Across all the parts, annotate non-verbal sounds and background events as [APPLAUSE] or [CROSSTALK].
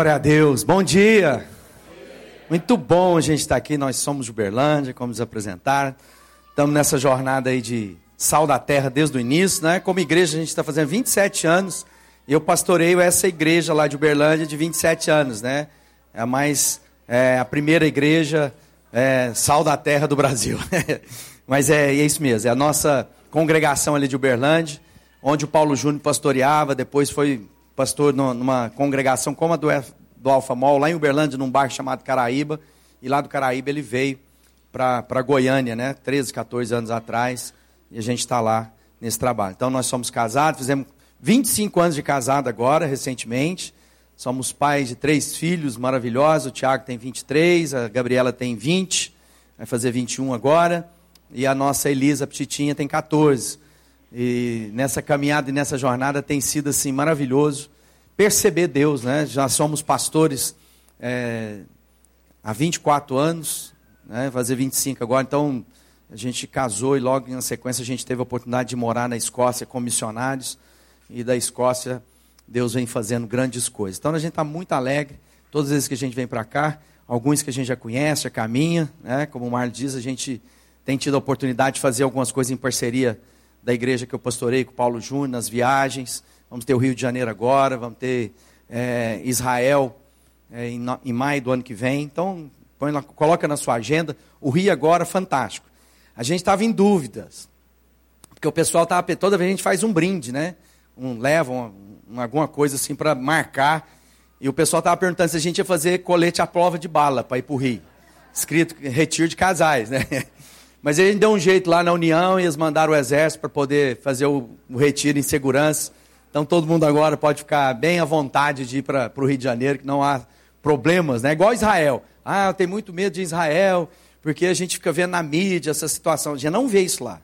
Glória a Deus. Bom dia. Muito bom a gente estar aqui. Nós somos Uberlândia, como nos apresentar. Estamos nessa jornada aí de sal da terra desde o início, né? Como igreja a gente está fazendo 27 anos. E eu pastoreio essa igreja lá de Uberlândia de 27 anos, né? É a mais é, a primeira igreja é, sal da terra do Brasil. [LAUGHS] Mas é, é isso mesmo. É a nossa congregação ali de Uberlândia, onde o Paulo Júnior pastoreava. Depois foi pastor numa congregação como a do, do Alfa Mall, lá em Uberlândia, num bairro chamado Caraíba. E lá do Caraíba ele veio para Goiânia, né? 13, 14 anos atrás. E a gente está lá nesse trabalho. Então nós somos casados, fizemos 25 anos de casado agora, recentemente. Somos pais de três filhos maravilhosos. O Tiago tem 23, a Gabriela tem 20, vai fazer 21 agora. E a nossa Elisa Petitinha tem 14. E nessa caminhada e nessa jornada tem sido assim maravilhoso perceber Deus, né? Já somos pastores é, há 24 anos, né? fazer 25 agora, então a gente casou e logo na sequência a gente teve a oportunidade de morar na Escócia com missionários e da Escócia Deus vem fazendo grandes coisas. Então a gente está muito alegre todas as vezes que a gente vem para cá, alguns que a gente já conhece, já caminha, né? como o Marlon diz, a gente tem tido a oportunidade de fazer algumas coisas em parceria da igreja que eu pastorei com o Paulo Júnior, nas viagens. Vamos ter o Rio de Janeiro agora, vamos ter é, Israel é, em, em, maio do ano que vem. Então, põe coloca na sua agenda. O Rio agora, fantástico. A gente estava em dúvidas, porque o pessoal estava, toda vez a gente faz um brinde, né? Um, leva uma, uma, alguma coisa assim para marcar. E o pessoal estava perguntando se a gente ia fazer colete à prova de bala para ir para o Rio. Escrito retiro de casais, né? [LAUGHS] Mas ele deu um jeito lá na União e eles mandaram o exército para poder fazer o, o, retiro em segurança. Então todo mundo agora pode ficar bem à vontade de ir para o Rio de Janeiro, que não há problemas, né? Igual Israel. Ah, eu tenho muito medo de Israel, porque a gente fica vendo na mídia essa situação. A gente não vê isso lá.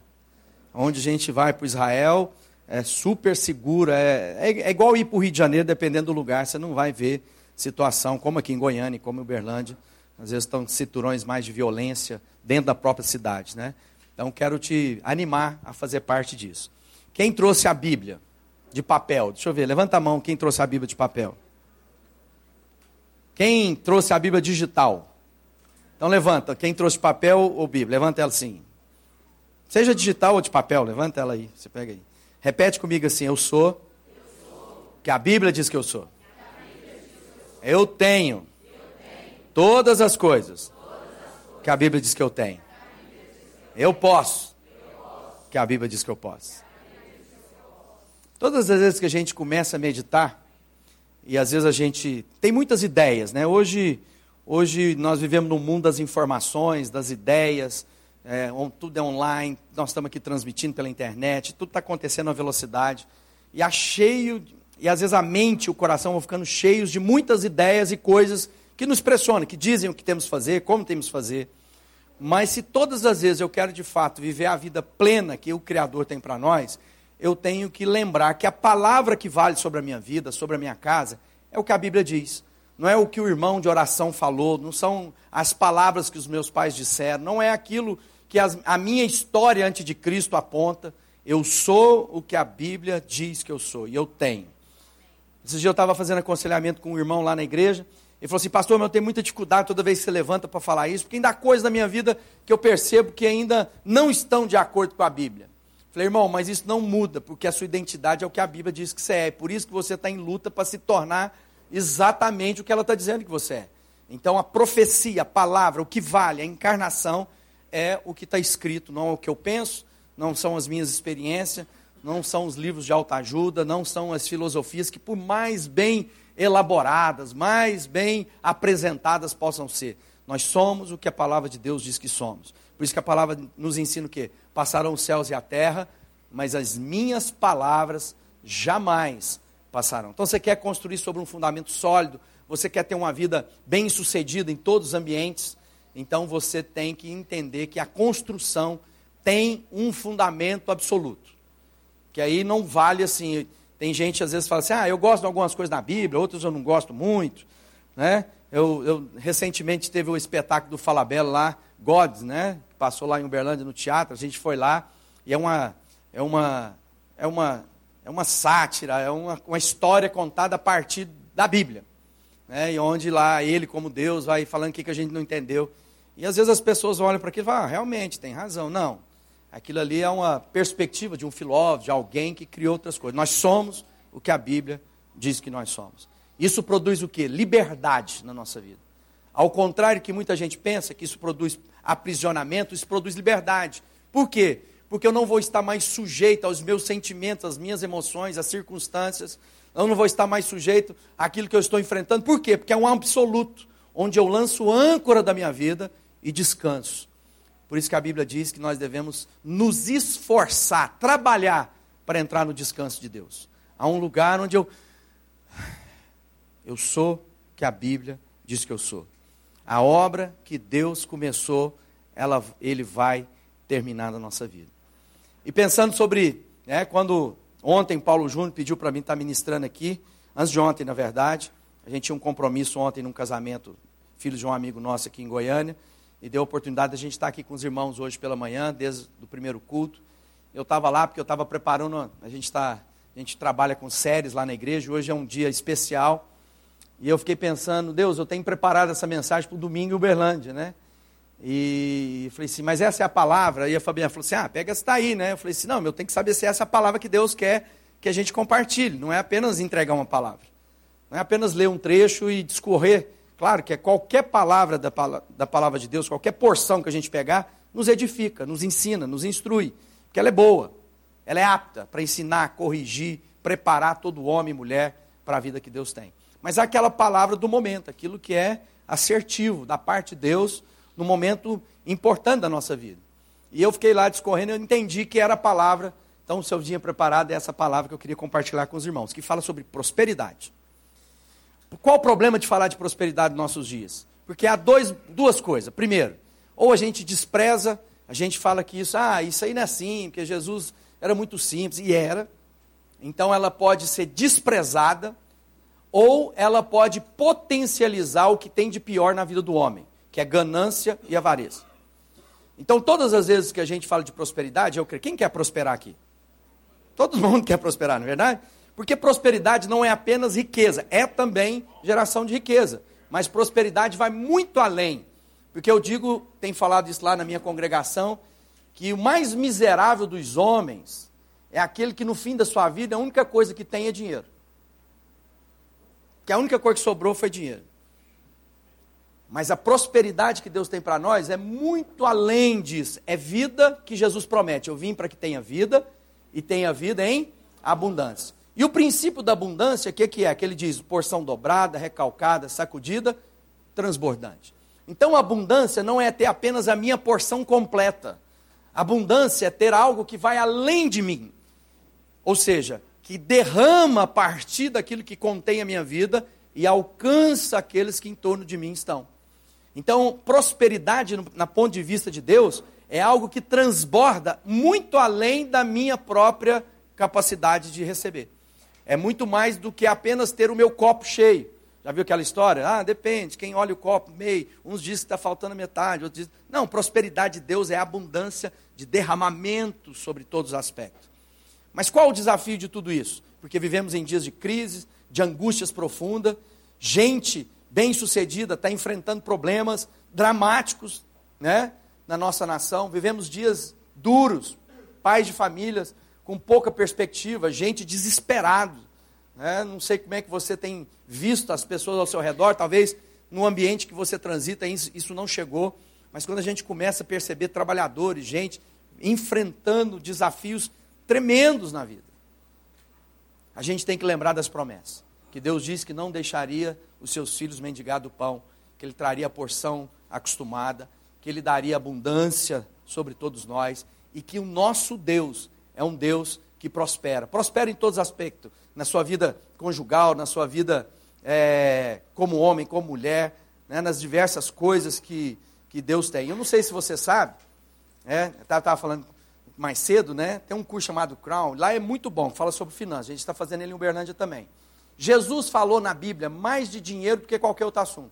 Onde a gente vai para Israel, é super seguro, é, é, é igual ir para o Rio de Janeiro, dependendo do lugar, você não vai ver situação como aqui em Goiânia, como em Uberlândia. Às vezes estão cinturões mais de violência, dentro da própria cidade, né? Então quero te animar a fazer parte disso. Quem trouxe a Bíblia de papel? Deixa eu ver, levanta a mão quem trouxe a Bíblia de papel. Quem trouxe a Bíblia digital? Então levanta, quem trouxe papel ou Bíblia? Levanta ela assim. Seja digital ou de papel, levanta ela aí, você pega aí. Repete comigo assim, eu sou, eu sou. que a Bíblia diz que eu sou. Eu tenho, eu tenho. todas as coisas que a Bíblia diz que eu tenho. Eu posso. Que a Bíblia diz que eu posso. Todas as vezes que a gente começa a meditar, e às vezes a gente tem muitas ideias, né? Hoje, hoje nós vivemos num mundo das informações, das ideias, é, tudo é online, nós estamos aqui transmitindo pela internet, tudo está acontecendo a velocidade. E há cheio, e às vezes a mente e o coração vão ficando cheios de muitas ideias e coisas que nos pressionam, que dizem o que temos que fazer, como temos que fazer. Mas se todas as vezes eu quero de fato viver a vida plena que o Criador tem para nós, eu tenho que lembrar que a palavra que vale sobre a minha vida, sobre a minha casa, é o que a Bíblia diz. Não é o que o irmão de oração falou, não são as palavras que os meus pais disseram, não é aquilo que as, a minha história antes de Cristo aponta. Eu sou o que a Bíblia diz que eu sou, e eu tenho. Esses dias eu estava fazendo aconselhamento com um irmão lá na igreja, ele falou assim, pastor, mas eu tenho muita dificuldade toda vez que você levanta para falar isso, porque ainda há coisas na minha vida que eu percebo que ainda não estão de acordo com a Bíblia. Falei, irmão, mas isso não muda, porque a sua identidade é o que a Bíblia diz que você é. Por isso que você está em luta para se tornar exatamente o que ela está dizendo que você é. Então a profecia, a palavra, o que vale, a encarnação, é o que está escrito, não é o que eu penso, não são as minhas experiências, não são os livros de autoajuda, não são as filosofias que, por mais bem elaboradas, mais bem apresentadas possam ser. Nós somos o que a palavra de Deus diz que somos. Por isso que a palavra nos ensina o quê? Passarão os céus e a terra, mas as minhas palavras jamais passarão. Então você quer construir sobre um fundamento sólido, você quer ter uma vida bem sucedida em todos os ambientes, então você tem que entender que a construção tem um fundamento absoluto. Que aí não vale assim, tem gente às vezes fala assim, ah, eu gosto de algumas coisas na Bíblia, outras eu não gosto muito, né? Eu, eu recentemente teve o espetáculo do Falabella lá, Gods, né? Passou lá em Uberlândia no teatro, a gente foi lá e é uma é uma é uma é uma sátira, é uma, uma história contada a partir da Bíblia. né, e onde lá ele, como Deus, vai falando o que, que a gente não entendeu. E às vezes as pessoas olham para aquilo e falam, ah, realmente, tem razão. Não, aquilo ali é uma perspectiva de um filósofo, de alguém que criou outras coisas. Nós somos o que a Bíblia diz que nós somos. Isso produz o quê? Liberdade na nossa vida. Ao contrário que muita gente pensa que isso produz aprisionamento, isso produz liberdade. Por quê? Porque eu não vou estar mais sujeito aos meus sentimentos, às minhas emoções, às circunstâncias. Eu não vou estar mais sujeito àquilo que eu estou enfrentando. Por quê? Porque é um absoluto, onde eu lanço âncora da minha vida e descanso. Por isso que a Bíblia diz que nós devemos nos esforçar, trabalhar para entrar no descanso de Deus. Há um lugar onde eu eu sou que a Bíblia diz que eu sou. A obra que Deus começou, ela, ele vai terminar na nossa vida. E pensando sobre, né, quando ontem Paulo Júnior pediu para mim estar ministrando aqui, antes de ontem, na verdade, a gente tinha um compromisso ontem num casamento, filho de um amigo nosso aqui em Goiânia, e deu a oportunidade de a gente estar aqui com os irmãos hoje pela manhã, desde o primeiro culto. Eu estava lá porque eu estava preparando, a gente, tá, a gente trabalha com séries lá na igreja, hoje é um dia especial, e eu fiquei pensando, Deus, eu tenho preparado essa mensagem para o domingo em Uberlândia, né? E falei assim, mas essa é a palavra? E a Fabiana falou assim, ah, pega essa daí, né? Eu falei assim, não, eu tenho que saber se é essa a palavra que Deus quer que a gente compartilhe. Não é apenas entregar uma palavra. Não é apenas ler um trecho e discorrer. Claro que é qualquer palavra da, da palavra de Deus, qualquer porção que a gente pegar, nos edifica, nos ensina, nos instrui. Porque ela é boa. Ela é apta para ensinar, corrigir, preparar todo homem e mulher para a vida que Deus tem mas aquela palavra do momento, aquilo que é assertivo da parte de Deus no momento importante da nossa vida. E eu fiquei lá discorrendo, eu entendi que era a palavra, então o seu dia preparado é essa palavra que eu queria compartilhar com os irmãos, que fala sobre prosperidade. Qual o problema de falar de prosperidade nos nossos dias? Porque há dois, duas coisas. Primeiro, ou a gente despreza, a gente fala que isso, ah, isso aí não é assim, porque Jesus era muito simples, e era. Então ela pode ser desprezada, ou ela pode potencializar o que tem de pior na vida do homem, que é ganância e avareza. Então, todas as vezes que a gente fala de prosperidade, eu creio, quem quer prosperar aqui? Todo [LAUGHS] mundo quer prosperar, não é verdade? Porque prosperidade não é apenas riqueza, é também geração de riqueza. Mas prosperidade vai muito além. Porque eu digo, tem falado isso lá na minha congregação, que o mais miserável dos homens é aquele que no fim da sua vida a única coisa que tem é dinheiro que a única coisa que sobrou foi dinheiro. Mas a prosperidade que Deus tem para nós é muito além disso. É vida que Jesus promete. Eu vim para que tenha vida e tenha vida em abundância. E o princípio da abundância, o que, que é? Que ele diz porção dobrada, recalcada, sacudida, transbordante. Então abundância não é ter apenas a minha porção completa. Abundância é ter algo que vai além de mim. Ou seja, que derrama a partir daquilo que contém a minha vida e alcança aqueles que em torno de mim estão. Então, prosperidade, na ponto de vista de Deus, é algo que transborda muito além da minha própria capacidade de receber. É muito mais do que apenas ter o meu copo cheio. Já viu aquela história? Ah, depende, quem olha o copo meio, uns dizem que está faltando metade, outros dizem. Não, prosperidade de Deus é abundância de derramamento sobre todos os aspectos. Mas qual o desafio de tudo isso? Porque vivemos em dias de crise, de angústias profundas, gente bem-sucedida está enfrentando problemas dramáticos né, na nossa nação, vivemos dias duros, pais de famílias com pouca perspectiva, gente desesperado. Né? Não sei como é que você tem visto as pessoas ao seu redor, talvez no ambiente que você transita isso não chegou, mas quando a gente começa a perceber trabalhadores, gente enfrentando desafios tremendos na vida. A gente tem que lembrar das promessas. Que Deus disse que não deixaria os seus filhos mendigar do pão, que Ele traria a porção acostumada, que Ele daria abundância sobre todos nós e que o nosso Deus é um Deus que prospera. Prospera em todos os aspectos, na sua vida conjugal, na sua vida é, como homem, como mulher, né, nas diversas coisas que, que Deus tem. Eu não sei se você sabe, é, estava falando mais cedo, né? Tem um curso chamado Crown, lá é muito bom, fala sobre finanças. A gente está fazendo ele em Uberlândia também. Jesus falou na Bíblia mais de dinheiro do que qualquer outro assunto.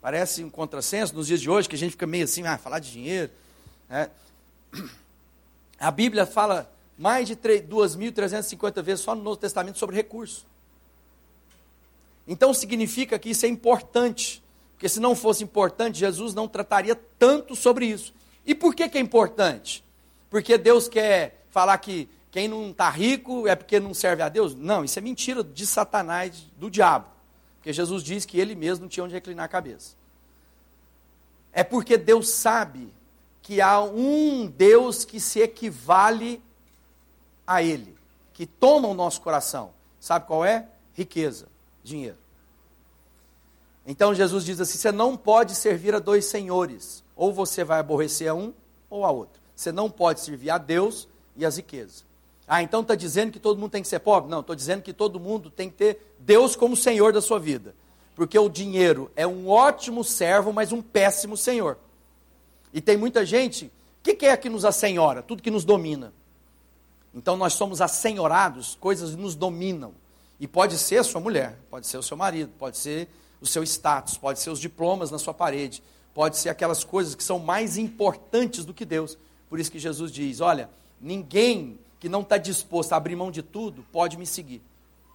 Parece um contrassenso nos dias de hoje, que a gente fica meio assim, ah, falar de dinheiro. Né? A Bíblia fala mais de 2.350 vezes só no Novo Testamento sobre recursos. Então significa que isso é importante, porque se não fosse importante, Jesus não trataria tanto sobre isso. E por que, que é importante? Porque Deus quer falar que quem não está rico é porque não serve a Deus? Não, isso é mentira de Satanás, do diabo. Porque Jesus diz que ele mesmo não tinha onde reclinar a cabeça. É porque Deus sabe que há um Deus que se equivale a Ele, que toma o nosso coração. Sabe qual é? Riqueza, dinheiro. Então Jesus diz assim: você não pode servir a dois senhores, ou você vai aborrecer a um ou a outro. Você não pode servir a Deus e as riquezas. Ah, então está dizendo que todo mundo tem que ser pobre? Não, estou dizendo que todo mundo tem que ter Deus como Senhor da sua vida. Porque o dinheiro é um ótimo servo, mas um péssimo senhor. E tem muita gente, o que, que é que nos assenhora? Tudo que nos domina. Então nós somos assenhorados, coisas nos dominam. E pode ser a sua mulher, pode ser o seu marido, pode ser o seu status, pode ser os diplomas na sua parede, pode ser aquelas coisas que são mais importantes do que Deus. Por isso que Jesus diz: olha, ninguém que não está disposto a abrir mão de tudo pode me seguir.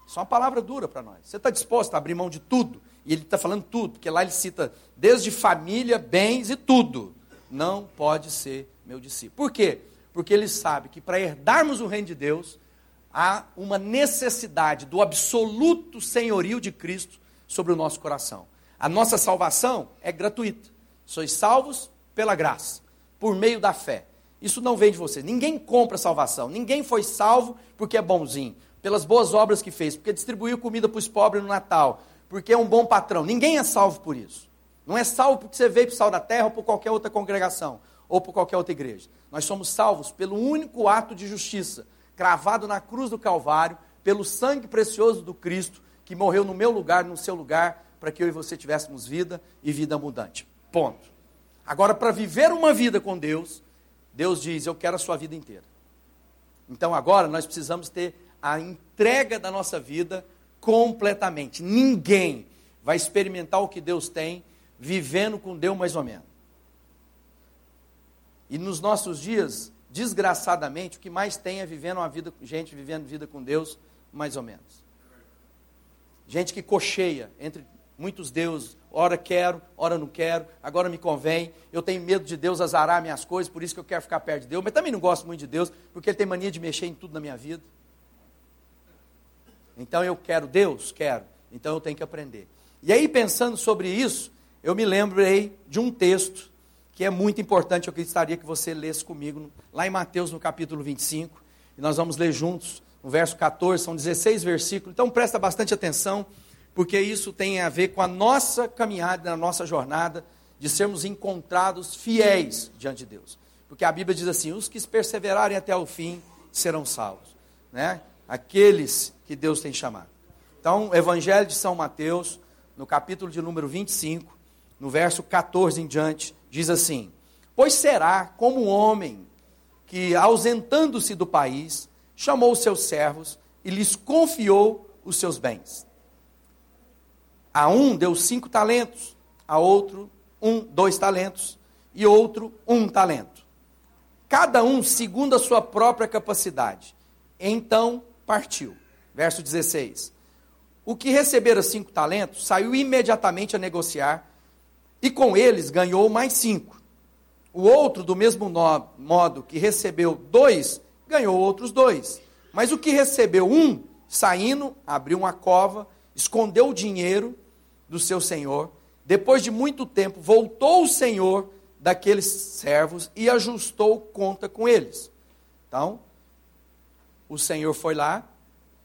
Isso é uma palavra dura para nós. Você está disposto a abrir mão de tudo? E ele está falando tudo, porque lá ele cita desde família, bens e tudo não pode ser meu discípulo. Por quê? Porque ele sabe que para herdarmos o reino de Deus, há uma necessidade do absoluto senhorio de Cristo sobre o nosso coração. A nossa salvação é gratuita. Sois salvos pela graça, por meio da fé. Isso não vem de você. Ninguém compra salvação. Ninguém foi salvo porque é bonzinho, pelas boas obras que fez, porque distribuiu comida para os pobres no Natal, porque é um bom patrão. Ninguém é salvo por isso. Não é salvo porque você veio para o sal da terra ou por qualquer outra congregação, ou por qualquer outra igreja. Nós somos salvos pelo único ato de justiça, cravado na cruz do Calvário, pelo sangue precioso do Cristo, que morreu no meu lugar, no seu lugar, para que eu e você tivéssemos vida e vida abundante. Ponto. Agora, para viver uma vida com Deus, Deus diz: Eu quero a sua vida inteira. Então, agora, nós precisamos ter a entrega da nossa vida completamente. Ninguém vai experimentar o que Deus tem vivendo com Deus mais ou menos. E nos nossos dias, desgraçadamente, o que mais tem é vivendo uma vida, gente vivendo vida com Deus mais ou menos. Gente que cocheia entre muitos deuses, ora quero, ora não quero, agora me convém, eu tenho medo de Deus azarar minhas coisas, por isso que eu quero ficar perto de Deus, mas também não gosto muito de Deus, porque ele tem mania de mexer em tudo na minha vida. Então eu quero Deus? Quero. Então eu tenho que aprender. E aí, pensando sobre isso, eu me lembrei de um texto que é muito importante, eu gostaria que você lesse comigo, lá em Mateus, no capítulo 25, e nós vamos ler juntos, no verso 14, são 16 versículos, então presta bastante atenção, porque isso tem a ver com a nossa caminhada, a nossa jornada, de sermos encontrados fiéis diante de Deus. Porque a Bíblia diz assim: os que perseverarem até o fim serão salvos. Né? Aqueles que Deus tem chamado. Então, Evangelho de São Mateus, no capítulo de número 25, no verso 14 em diante, diz assim: Pois será como um homem que, ausentando-se do país, chamou os seus servos e lhes confiou os seus bens. A um deu cinco talentos, a outro um, dois talentos, e outro um talento. Cada um segundo a sua própria capacidade. Então partiu. Verso 16. O que recebera cinco talentos saiu imediatamente a negociar e com eles ganhou mais cinco. O outro, do mesmo modo que recebeu dois, ganhou outros dois. Mas o que recebeu um, saindo, abriu uma cova, escondeu o dinheiro do seu senhor. Depois de muito tempo, voltou o senhor daqueles servos e ajustou conta com eles. Então, o senhor foi lá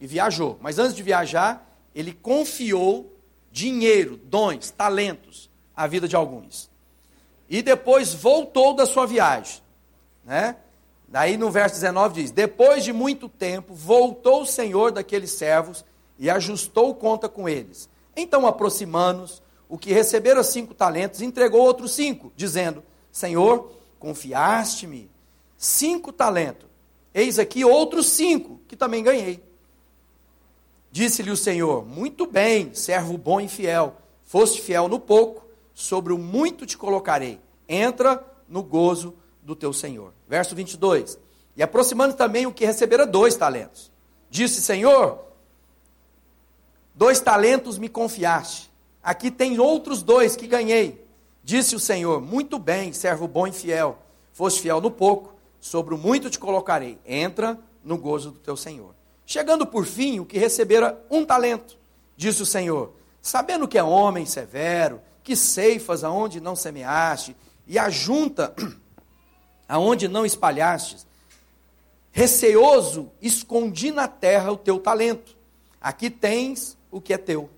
e viajou. Mas antes de viajar, ele confiou dinheiro, dons, talentos a vida de alguns. E depois voltou da sua viagem. Né? Daí no verso 19 diz: Depois de muito tempo, voltou o Senhor daqueles servos e ajustou conta com eles. Então, aproximando-nos, o que recebera cinco talentos, entregou outros cinco, dizendo: Senhor, confiaste-me cinco talentos. Eis aqui outros cinco que também ganhei. Disse-lhe o Senhor: Muito bem, servo bom e fiel. Foste fiel no pouco, sobre o muito te colocarei. Entra no gozo do teu Senhor. Verso 22. E aproximando também o que recebera dois talentos. Disse, Senhor, Dois talentos me confiaste. Aqui tem outros dois que ganhei. Disse o Senhor: Muito bem, servo bom e fiel. Foste fiel no pouco, sobre o muito te colocarei. Entra no gozo do teu Senhor. Chegando por fim, o que recebera um talento, disse o Senhor: Sabendo que é homem severo, que ceifas aonde não semeaste, e ajunta [CLEARS THROAT] aonde não espalhastes, receoso, escondi na terra o teu talento. Aqui tens o que é teu.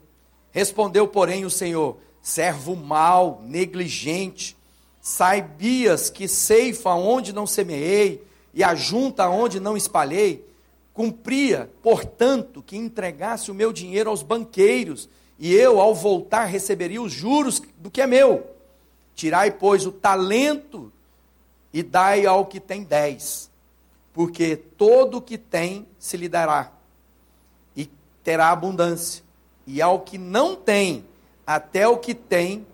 Respondeu, porém, o Senhor: servo mau, negligente, sabias que ceifa onde não semeei e ajunta onde não espalhei? Cumpria, portanto, que entregasse o meu dinheiro aos banqueiros, e eu, ao voltar, receberia os juros do que é meu. Tirai, pois, o talento e dai ao que tem dez, porque todo o que tem se lhe dará, e terá abundância e ao que não tem, até o que tem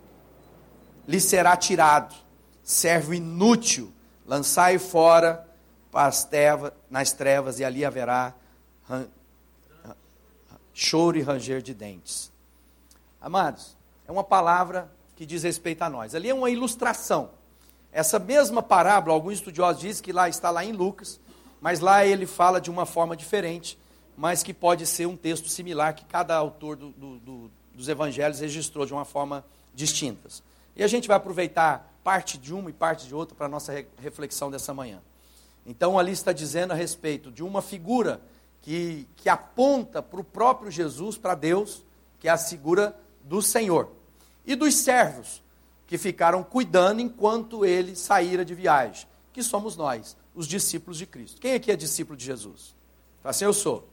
lhe será tirado. Servo inútil, lançai fora para as trevas, nas trevas, e ali haverá choro e ranger de dentes. Amados, é uma palavra que diz respeito a nós. Ali é uma ilustração. Essa mesma parábola, alguns estudiosos dizem que lá está lá em Lucas, mas lá ele fala de uma forma diferente mas que pode ser um texto similar que cada autor do, do, do, dos evangelhos registrou de uma forma distintas. E a gente vai aproveitar parte de uma e parte de outra para a nossa re reflexão dessa manhã. Então, ali está dizendo a respeito de uma figura que, que aponta para o próprio Jesus, para Deus, que é a figura do Senhor. E dos servos, que ficaram cuidando enquanto ele saíra de viagem, que somos nós, os discípulos de Cristo. Quem aqui é discípulo de Jesus? Assim, eu sou.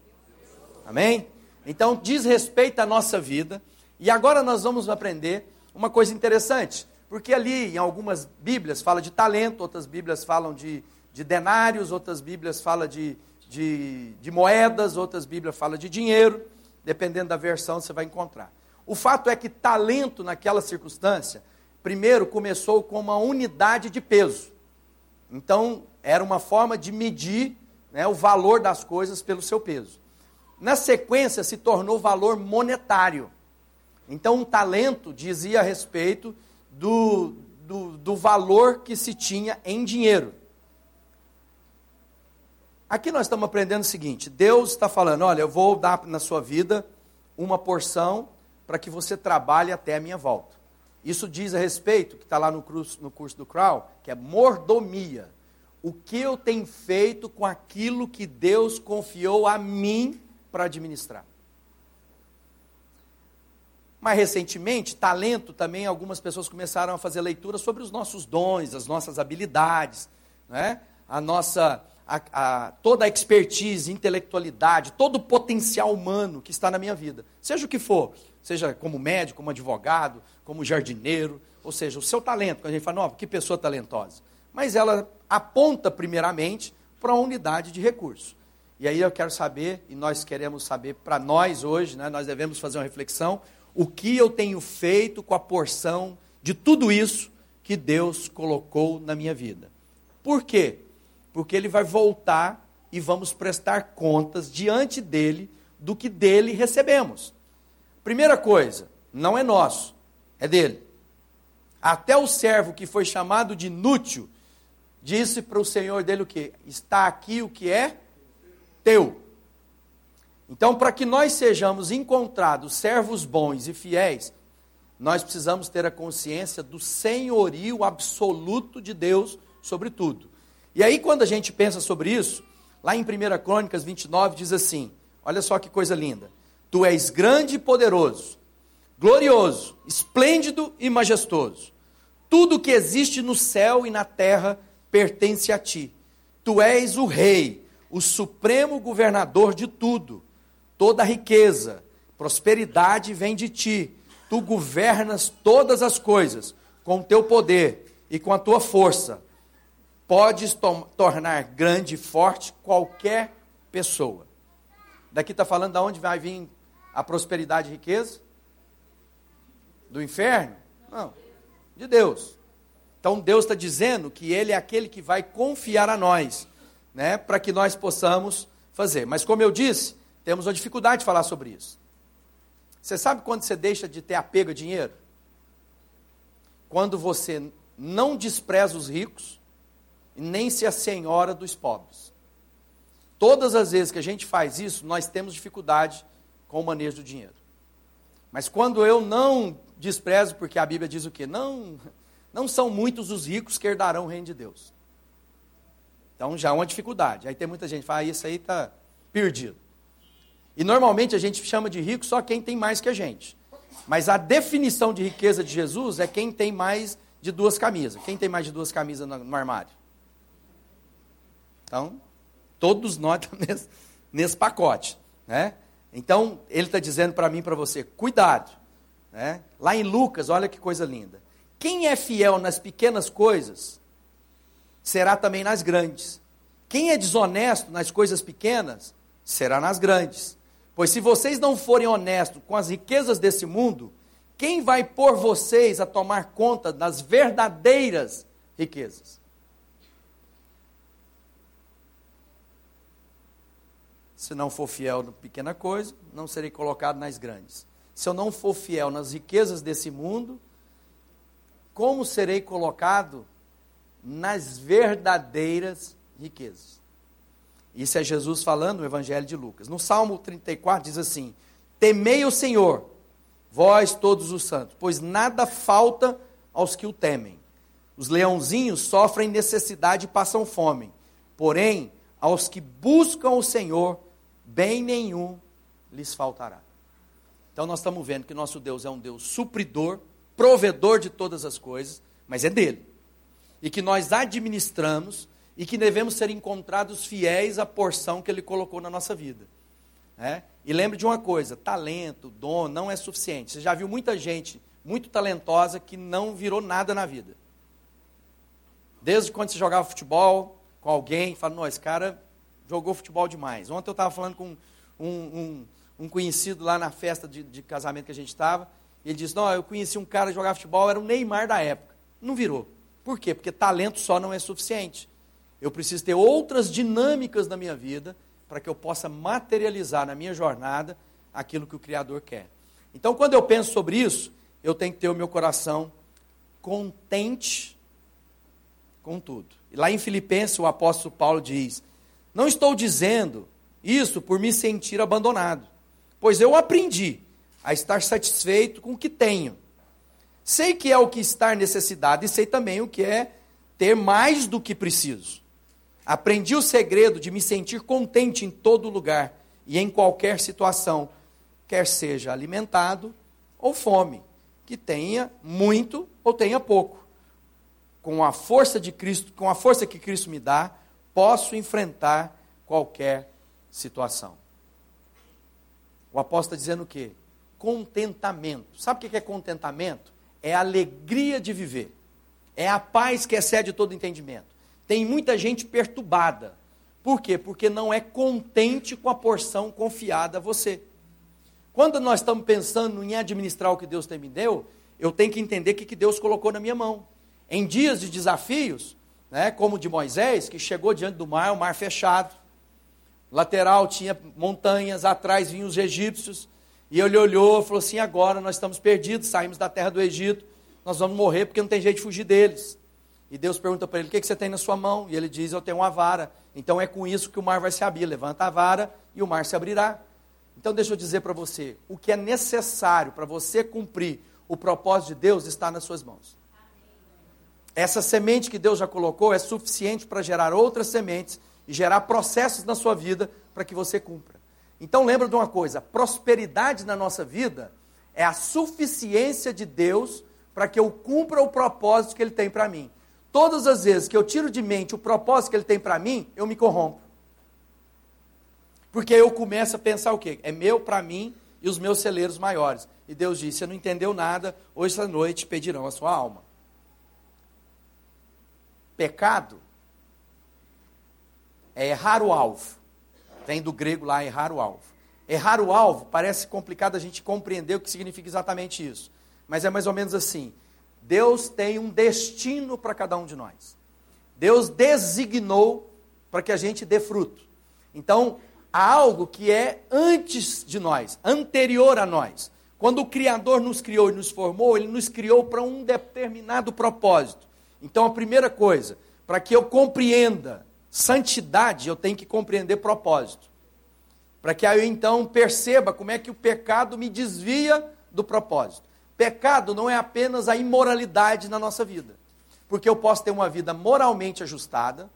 Amém? Então, diz respeito à nossa vida. E agora nós vamos aprender uma coisa interessante. Porque ali, em algumas Bíblias, fala de talento, outras Bíblias falam de, de denários, outras Bíblias falam de, de, de moedas, outras Bíblias falam de dinheiro. Dependendo da versão, você vai encontrar. O fato é que talento, naquela circunstância, primeiro começou com uma unidade de peso. Então, era uma forma de medir né, o valor das coisas pelo seu peso na sequência se tornou valor monetário. Então, um talento dizia a respeito do, do, do valor que se tinha em dinheiro. Aqui nós estamos aprendendo o seguinte: Deus está falando, olha, eu vou dar na sua vida uma porção para que você trabalhe até a minha volta. Isso diz a respeito, que está lá no curso, no curso do Crow, que é mordomia. O que eu tenho feito com aquilo que Deus confiou a mim para administrar. Mais recentemente, talento também, algumas pessoas começaram a fazer leitura sobre os nossos dons, as nossas habilidades, né? a nossa, a, a, toda a expertise, intelectualidade, todo o potencial humano que está na minha vida. Seja o que for, seja como médico, como advogado, como jardineiro, ou seja, o seu talento. Quando a gente fala, que pessoa talentosa. Mas ela aponta primeiramente para uma unidade de recurso. E aí eu quero saber, e nós queremos saber para nós hoje, né, nós devemos fazer uma reflexão, o que eu tenho feito com a porção de tudo isso que Deus colocou na minha vida. Por quê? Porque Ele vai voltar e vamos prestar contas diante dele do que dele recebemos. Primeira coisa, não é nosso, é dele. Até o servo que foi chamado de inútil disse para o senhor dele o que? Está aqui o que é teu. Então, para que nós sejamos encontrados servos bons e fiéis, nós precisamos ter a consciência do senhorio absoluto de Deus sobre tudo. E aí, quando a gente pensa sobre isso, lá em 1 Crônicas 29 diz assim: olha só que coisa linda. Tu és grande e poderoso, glorioso, esplêndido e majestoso. Tudo que existe no céu e na terra pertence a ti. Tu és o rei o supremo governador de tudo. Toda riqueza, prosperidade vem de ti. Tu governas todas as coisas com o teu poder e com a tua força. Podes tornar grande e forte qualquer pessoa. Daqui está falando de onde vai vir a prosperidade e riqueza? Do inferno? Não, de Deus. Então Deus está dizendo que Ele é aquele que vai confiar a nós né, para que nós possamos fazer. Mas como eu disse, temos uma dificuldade de falar sobre isso. Você sabe quando você deixa de ter apego a dinheiro? Quando você não despreza os ricos e nem se a senhora dos pobres. Todas as vezes que a gente faz isso, nós temos dificuldade com o manejo do dinheiro. Mas quando eu não desprezo, porque a Bíblia diz o quê? Não, não são muitos os ricos que herdarão o reino de Deus. Então já é uma dificuldade. Aí tem muita gente que fala, ah, isso aí está perdido. E normalmente a gente chama de rico só quem tem mais que a gente. Mas a definição de riqueza de Jesus é quem tem mais de duas camisas. Quem tem mais de duas camisas no, no armário? Então, todos nós estamos [LAUGHS] nesse, nesse pacote. Né? Então, ele está dizendo para mim e para você: cuidado. Né? Lá em Lucas, olha que coisa linda. Quem é fiel nas pequenas coisas, será também nas grandes. Quem é desonesto nas coisas pequenas, será nas grandes. Pois se vocês não forem honestos com as riquezas desse mundo, quem vai pôr vocês a tomar conta das verdadeiras riquezas? Se não for fiel na pequena coisa, não serei colocado nas grandes. Se eu não for fiel nas riquezas desse mundo, como serei colocado nas verdadeiras riquezas? Isso é Jesus falando no Evangelho de Lucas. No Salmo 34 diz assim: Temei o Senhor, vós todos os santos, pois nada falta aos que o temem. Os leãozinhos sofrem necessidade e passam fome, porém, aos que buscam o Senhor, bem nenhum lhes faltará. Então nós estamos vendo que nosso Deus é um Deus supridor, provedor de todas as coisas, mas é dele. E que nós administramos e que devemos ser encontrados fiéis à porção que Ele colocou na nossa vida. É? E lembre de uma coisa: talento, dom não é suficiente. Você já viu muita gente muito talentosa que não virou nada na vida. Desde quando você jogava futebol com alguém, fala, não, esse cara jogou futebol demais. Ontem eu estava falando com um, um, um, conhecido lá na festa de, de casamento que a gente estava, e ele disse, não, eu conheci um cara que jogava futebol, era o Neymar da época. Não virou. Por quê? Porque talento só não é suficiente. Eu preciso ter outras dinâmicas na minha vida para que eu possa materializar na minha jornada aquilo que o Criador quer. Então, quando eu penso sobre isso, eu tenho que ter o meu coração contente com tudo. E lá em Filipenses, o apóstolo Paulo diz: Não estou dizendo isso por me sentir abandonado, pois eu aprendi a estar satisfeito com o que tenho. Sei que é o que estar necessidade e sei também o que é ter mais do que preciso. Aprendi o segredo de me sentir contente em todo lugar e em qualquer situação, quer seja alimentado ou fome, que tenha muito ou tenha pouco. Com a força de Cristo, com a força que Cristo me dá, posso enfrentar qualquer situação. O apóstolo está dizendo o quê? Contentamento. Sabe o que é contentamento? É a alegria de viver. É a paz que excede todo entendimento. Tem muita gente perturbada. Por quê? Porque não é contente com a porção confiada a você. Quando nós estamos pensando em administrar o que Deus me deu, eu tenho que entender o que Deus colocou na minha mão. Em dias de desafios, né, como o de Moisés, que chegou diante do mar, o mar fechado, lateral tinha montanhas, atrás vinham os egípcios, e ele olhou e falou assim: agora nós estamos perdidos, saímos da terra do Egito, nós vamos morrer porque não tem jeito de fugir deles. E Deus pergunta para ele: O que, que você tem na sua mão? E ele diz: Eu tenho uma vara. Então é com isso que o mar vai se abrir. Levanta a vara e o mar se abrirá. Então deixa eu dizer para você: o que é necessário para você cumprir o propósito de Deus está nas suas mãos. Essa semente que Deus já colocou é suficiente para gerar outras sementes e gerar processos na sua vida para que você cumpra. Então lembra de uma coisa: prosperidade na nossa vida é a suficiência de Deus para que eu cumpra o propósito que Ele tem para mim. Todas as vezes que eu tiro de mente o propósito que ele tem para mim, eu me corrompo. Porque eu começo a pensar o quê? É meu para mim e os meus celeiros maiores. E Deus disse: Você não entendeu nada, hoje essa noite pedirão a sua alma. Pecado é errar o alvo. Vem do grego lá, errar o alvo. Errar o alvo parece complicado a gente compreender o que significa exatamente isso. Mas é mais ou menos assim: Deus tem um destino para cada um de nós. Deus designou para que a gente dê fruto. Então, há algo que é antes de nós, anterior a nós. Quando o Criador nos criou e nos formou, ele nos criou para um determinado propósito. Então, a primeira coisa, para que eu compreenda santidade, eu tenho que compreender propósito. Para que eu então perceba como é que o pecado me desvia do propósito. Pecado não é apenas a imoralidade na nossa vida. Porque eu posso ter uma vida moralmente ajustada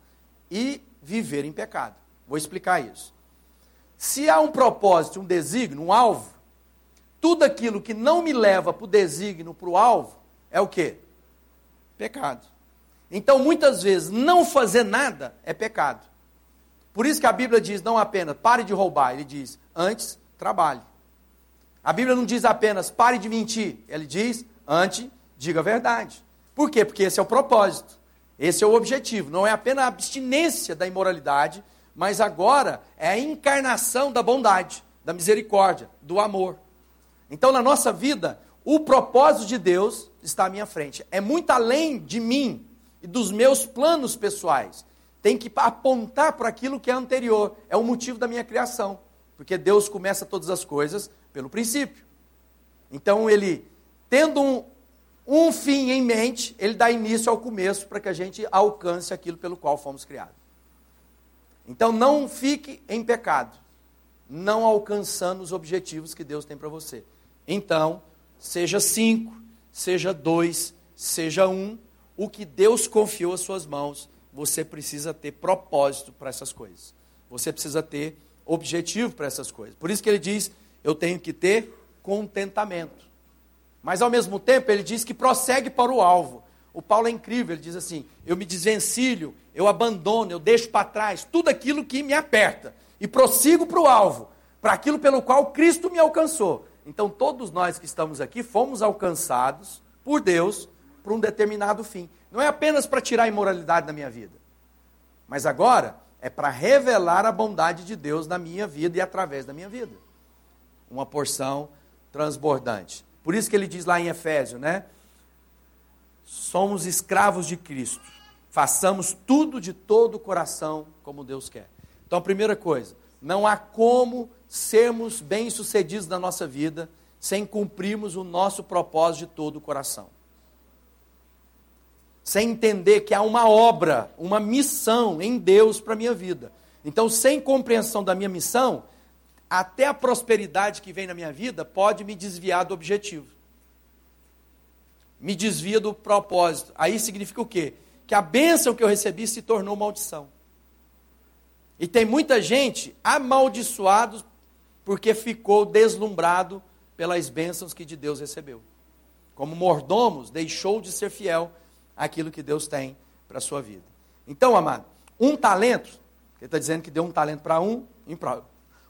e viver em pecado. Vou explicar isso. Se há um propósito, um desígnio, um alvo, tudo aquilo que não me leva para o desígnio, para o alvo, é o que? Pecado. Então, muitas vezes, não fazer nada é pecado. Por isso que a Bíblia diz não apenas pare de roubar, ele diz antes trabalhe. A Bíblia não diz apenas pare de mentir, ele diz antes diga a verdade. Por quê? Porque esse é o propósito, esse é o objetivo. Não é apenas a abstinência da imoralidade, mas agora é a encarnação da bondade, da misericórdia, do amor. Então, na nossa vida, o propósito de Deus está à minha frente. É muito além de mim e dos meus planos pessoais. Tem que apontar para aquilo que é anterior. É o motivo da minha criação. Porque Deus começa todas as coisas pelo princípio. Então, ele, tendo um, um fim em mente, ele dá início ao começo para que a gente alcance aquilo pelo qual fomos criados. Então, não fique em pecado, não alcançando os objetivos que Deus tem para você. Então, seja cinco, seja dois, seja um, o que Deus confiou às suas mãos, você precisa ter propósito para essas coisas. Você precisa ter objetivo para essas coisas. Por isso que ele diz: eu tenho que ter contentamento. Mas ao mesmo tempo, ele diz que prossegue para o alvo. O Paulo é incrível, ele diz assim: eu me desvencilho, eu abandono, eu deixo para trás tudo aquilo que me aperta e prossigo para o alvo, para aquilo pelo qual Cristo me alcançou. Então, todos nós que estamos aqui fomos alcançados por Deus para um determinado fim. Não é apenas para tirar a imoralidade da minha vida, mas agora é para revelar a bondade de Deus na minha vida e através da minha vida. Uma porção transbordante. Por isso que ele diz lá em Efésio, né? Somos escravos de Cristo. Façamos tudo de todo o coração como Deus quer. Então, a primeira coisa, não há como sermos bem-sucedidos na nossa vida sem cumprirmos o nosso propósito de todo o coração. Sem entender que há uma obra, uma missão em Deus para a minha vida. Então, sem compreensão da minha missão, até a prosperidade que vem na minha vida pode me desviar do objetivo. Me desvia do propósito. Aí significa o quê? Que a bênção que eu recebi se tornou maldição. E tem muita gente amaldiçoado porque ficou deslumbrado pelas bênçãos que de Deus recebeu. Como mordomos, deixou de ser fiel àquilo que Deus tem para a sua vida. Então, amado, um talento, ele está dizendo que deu um talento para um, em prova.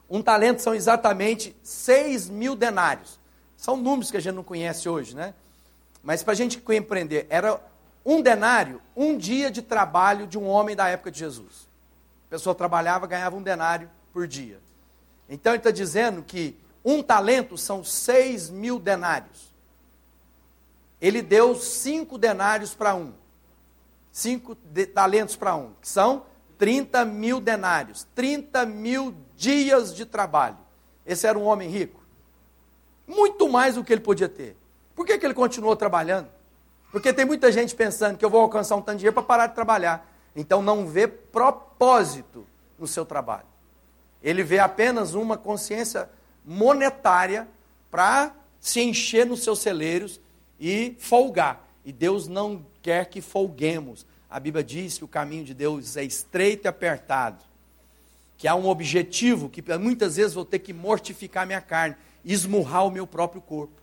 Um talento são exatamente 6 mil denários. São números que a gente não conhece hoje, né? Mas para a gente compreender, era um denário, um dia de trabalho de um homem da época de Jesus. A pessoa trabalhava, ganhava um denário por dia. Então ele está dizendo que um talento são seis mil denários. Ele deu cinco denários para um. Cinco de, talentos para um, que são 30 mil denários. 30 mil dias de trabalho. Esse era um homem rico. Muito mais do que ele podia ter. Por que, que ele continuou trabalhando? Porque tem muita gente pensando que eu vou alcançar um tanto de dinheiro para parar de trabalhar. Então não vê propósito no seu trabalho. Ele vê apenas uma consciência monetária para se encher nos seus celeiros e folgar. E Deus não quer que folguemos. A Bíblia diz que o caminho de Deus é estreito e apertado. Que há um objetivo que muitas vezes vou ter que mortificar minha carne, esmurrar o meu próprio corpo.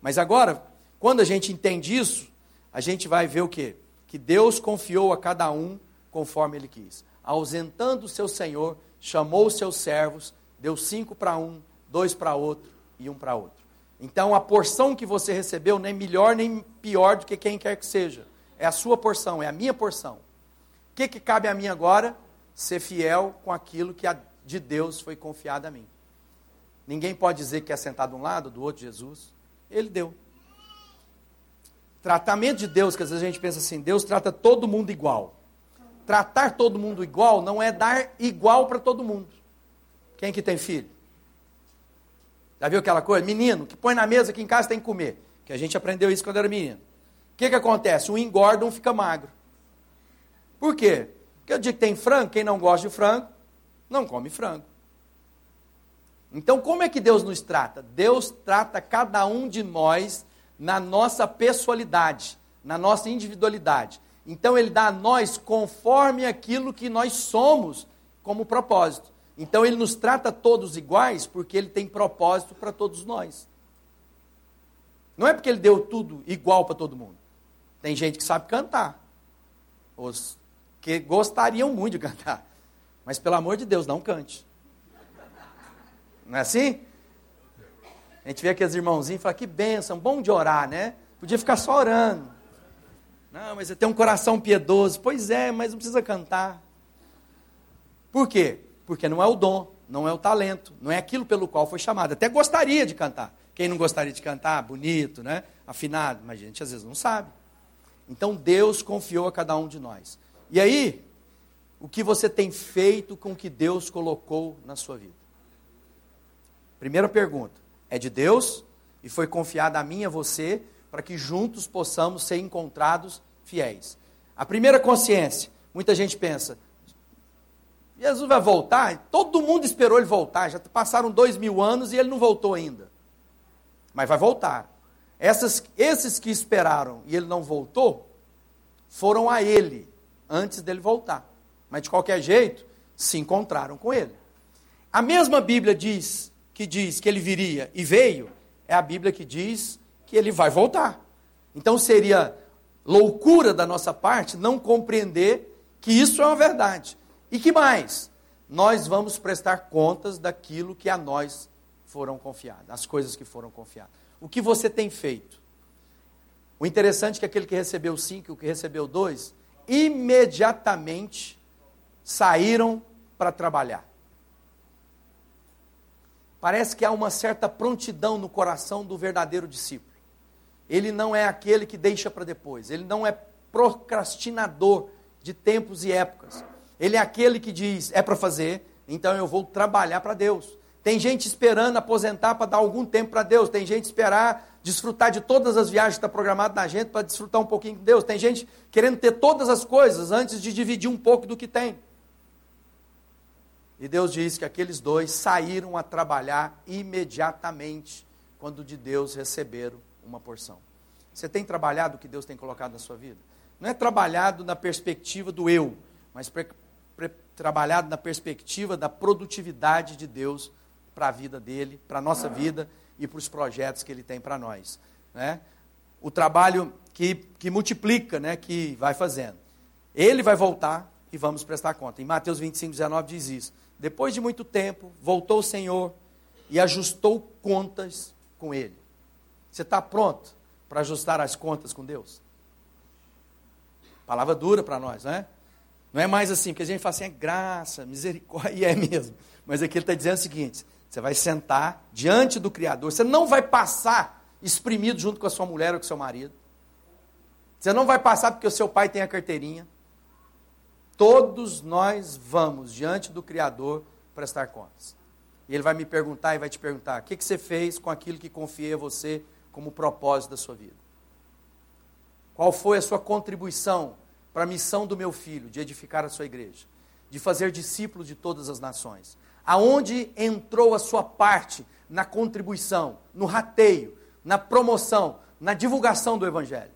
Mas agora, quando a gente entende isso, a gente vai ver o quê? Que Deus confiou a cada um conforme ele quis. Ausentando o seu Senhor, chamou os seus servos, deu cinco para um, dois para outro e um para outro. Então a porção que você recebeu nem melhor nem pior do que quem quer que seja. É a sua porção, é a minha porção. O que, que cabe a mim agora? Ser fiel com aquilo que de Deus foi confiado a mim. Ninguém pode dizer que é sentado de um lado, do outro, Jesus. Ele deu. Tratamento de Deus, que às vezes a gente pensa assim, Deus trata todo mundo igual tratar todo mundo igual não é dar igual para todo mundo. Quem que tem filho? Já viu aquela coisa? Menino, que põe na mesa aqui em casa tem que comer. Que a gente aprendeu isso quando era menino. O que, que acontece? Um engorda, um fica magro. Por quê? Porque o dia que tem frango, quem não gosta de frango, não come frango. Então, como é que Deus nos trata? Deus trata cada um de nós na nossa pessoalidade, na nossa individualidade. Então, Ele dá a nós conforme aquilo que nós somos como propósito. Então, Ele nos trata todos iguais porque Ele tem propósito para todos nós. Não é porque Ele deu tudo igual para todo mundo. Tem gente que sabe cantar. Os que gostariam muito de cantar. Mas, pelo amor de Deus, não cante. Não é assim? A gente vê aqueles irmãozinhos e fala, que bênção, bom de orar, né? Podia ficar só orando. Não, mas você tem um coração piedoso. Pois é, mas não precisa cantar. Por quê? Porque não é o dom, não é o talento, não é aquilo pelo qual foi chamado. Até gostaria de cantar. Quem não gostaria de cantar, bonito, né? Afinado, mas a gente às vezes não sabe. Então Deus confiou a cada um de nós. E aí, o que você tem feito com o que Deus colocou na sua vida? Primeira pergunta: é de Deus e foi confiada a mim e a você para que juntos possamos ser encontrados fiéis. A primeira consciência, muita gente pensa, Jesus vai voltar? Todo mundo esperou ele voltar, já passaram dois mil anos e ele não voltou ainda. Mas vai voltar. Essas, esses que esperaram e ele não voltou, foram a ele antes dele voltar. Mas de qualquer jeito, se encontraram com ele. A mesma Bíblia diz que diz que ele viria e veio, é a Bíblia que diz que ele vai voltar. Então seria loucura da nossa parte não compreender que isso é uma verdade. E que mais? Nós vamos prestar contas daquilo que a nós foram confiadas, as coisas que foram confiadas. O que você tem feito? O interessante é que aquele que recebeu cinco e o que recebeu dois, imediatamente saíram para trabalhar. Parece que há uma certa prontidão no coração do verdadeiro discípulo. Ele não é aquele que deixa para depois, ele não é procrastinador de tempos e épocas. Ele é aquele que diz: é para fazer, então eu vou trabalhar para Deus. Tem gente esperando aposentar para dar algum tempo para Deus. Tem gente esperar desfrutar de todas as viagens que está programado na gente para desfrutar um pouquinho de Deus. Tem gente querendo ter todas as coisas antes de dividir um pouco do que tem. E Deus diz que aqueles dois saíram a trabalhar imediatamente quando de Deus receberam uma porção. Você tem trabalhado o que Deus tem colocado na sua vida? Não é trabalhado na perspectiva do eu, mas trabalhado na perspectiva da produtividade de Deus para a vida dele, para a nossa vida e para os projetos que ele tem para nós. Né? O trabalho que, que multiplica, né, que vai fazendo. Ele vai voltar e vamos prestar conta. Em Mateus 25, 19 diz isso. Depois de muito tempo, voltou o Senhor e ajustou contas com ele. Você está pronto para ajustar as contas com Deus? Palavra dura para nós, não é? Não é mais assim, porque a gente fala assim, é graça, misericórdia, [LAUGHS] e é mesmo. Mas aqui ele está dizendo o seguinte: você vai sentar diante do Criador, você não vai passar exprimido junto com a sua mulher ou com o seu marido. Você não vai passar porque o seu pai tem a carteirinha. Todos nós vamos diante do Criador prestar contas. E ele vai me perguntar e vai te perguntar: o que, que você fez com aquilo que confiei a você como propósito da sua vida? Qual foi a sua contribuição para a missão do meu filho de edificar a sua igreja, de fazer discípulos de todas as nações? Aonde entrou a sua parte na contribuição, no rateio, na promoção, na divulgação do Evangelho?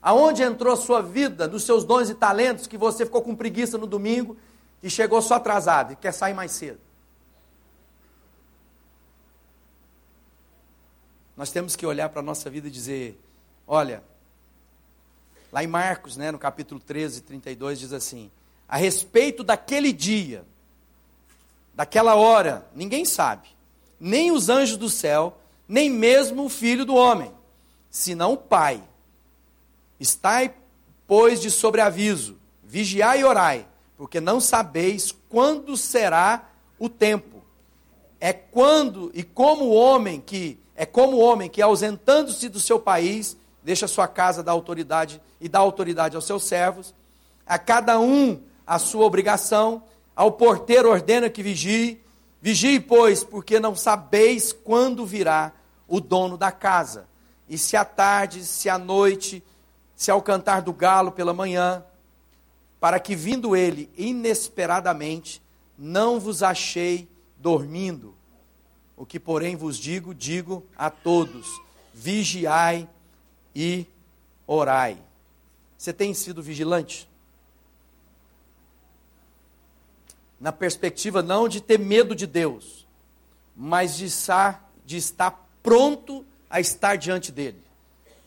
Aonde entrou a sua vida, nos seus dons e talentos, que você ficou com preguiça no domingo e chegou só atrasado e quer sair mais cedo? Nós temos que olhar para a nossa vida e dizer: olha, lá em Marcos, né, no capítulo 13, 32, diz assim: a respeito daquele dia, daquela hora, ninguém sabe, nem os anjos do céu, nem mesmo o filho do homem, senão o Pai Estai, pois, de sobreaviso, vigiai e orai, porque não sabeis quando será o tempo. É quando e como o homem que é como o homem que ausentando-se do seu país, deixa sua casa da autoridade e dá autoridade aos seus servos, a cada um a sua obrigação, ao porteiro ordena que vigie, Vigie, pois, porque não sabeis quando virá o dono da casa, e se à tarde, se à noite, se ao cantar do galo pela manhã, para que vindo ele inesperadamente, não vos achei dormindo. O que, porém, vos digo, digo a todos: vigiai e orai. Você tem sido vigilante? Na perspectiva não de ter medo de Deus, mas de estar, de estar pronto a estar diante dele.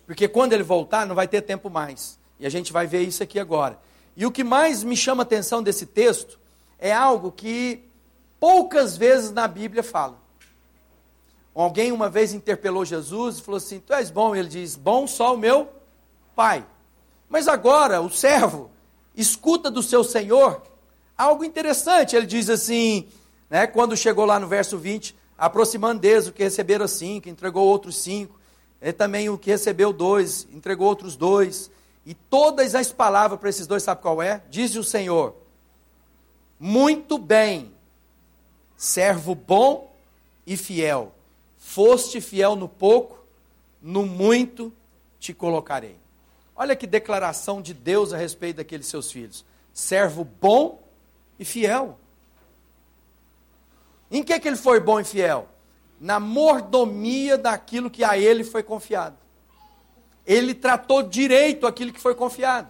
Porque quando ele voltar, não vai ter tempo mais. E a gente vai ver isso aqui agora. E o que mais me chama a atenção desse texto é algo que poucas vezes na Bíblia fala. Alguém uma vez interpelou Jesus e falou assim: Tu és bom? Ele diz: Bom só o meu pai. Mas agora o servo escuta do seu senhor algo interessante. Ele diz assim, né, quando chegou lá no verso 20: Aproximando deles o que receberam cinco, entregou outros cinco. E também o que recebeu dois, entregou outros dois. E todas as palavras para esses dois, sabe qual é? Diz o Senhor: Muito bem, servo bom e fiel. Foste fiel no pouco, no muito te colocarei. Olha que declaração de Deus a respeito daqueles seus filhos. Servo bom e fiel. Em que, que ele foi bom e fiel? Na mordomia daquilo que a ele foi confiado. Ele tratou direito aquilo que foi confiado.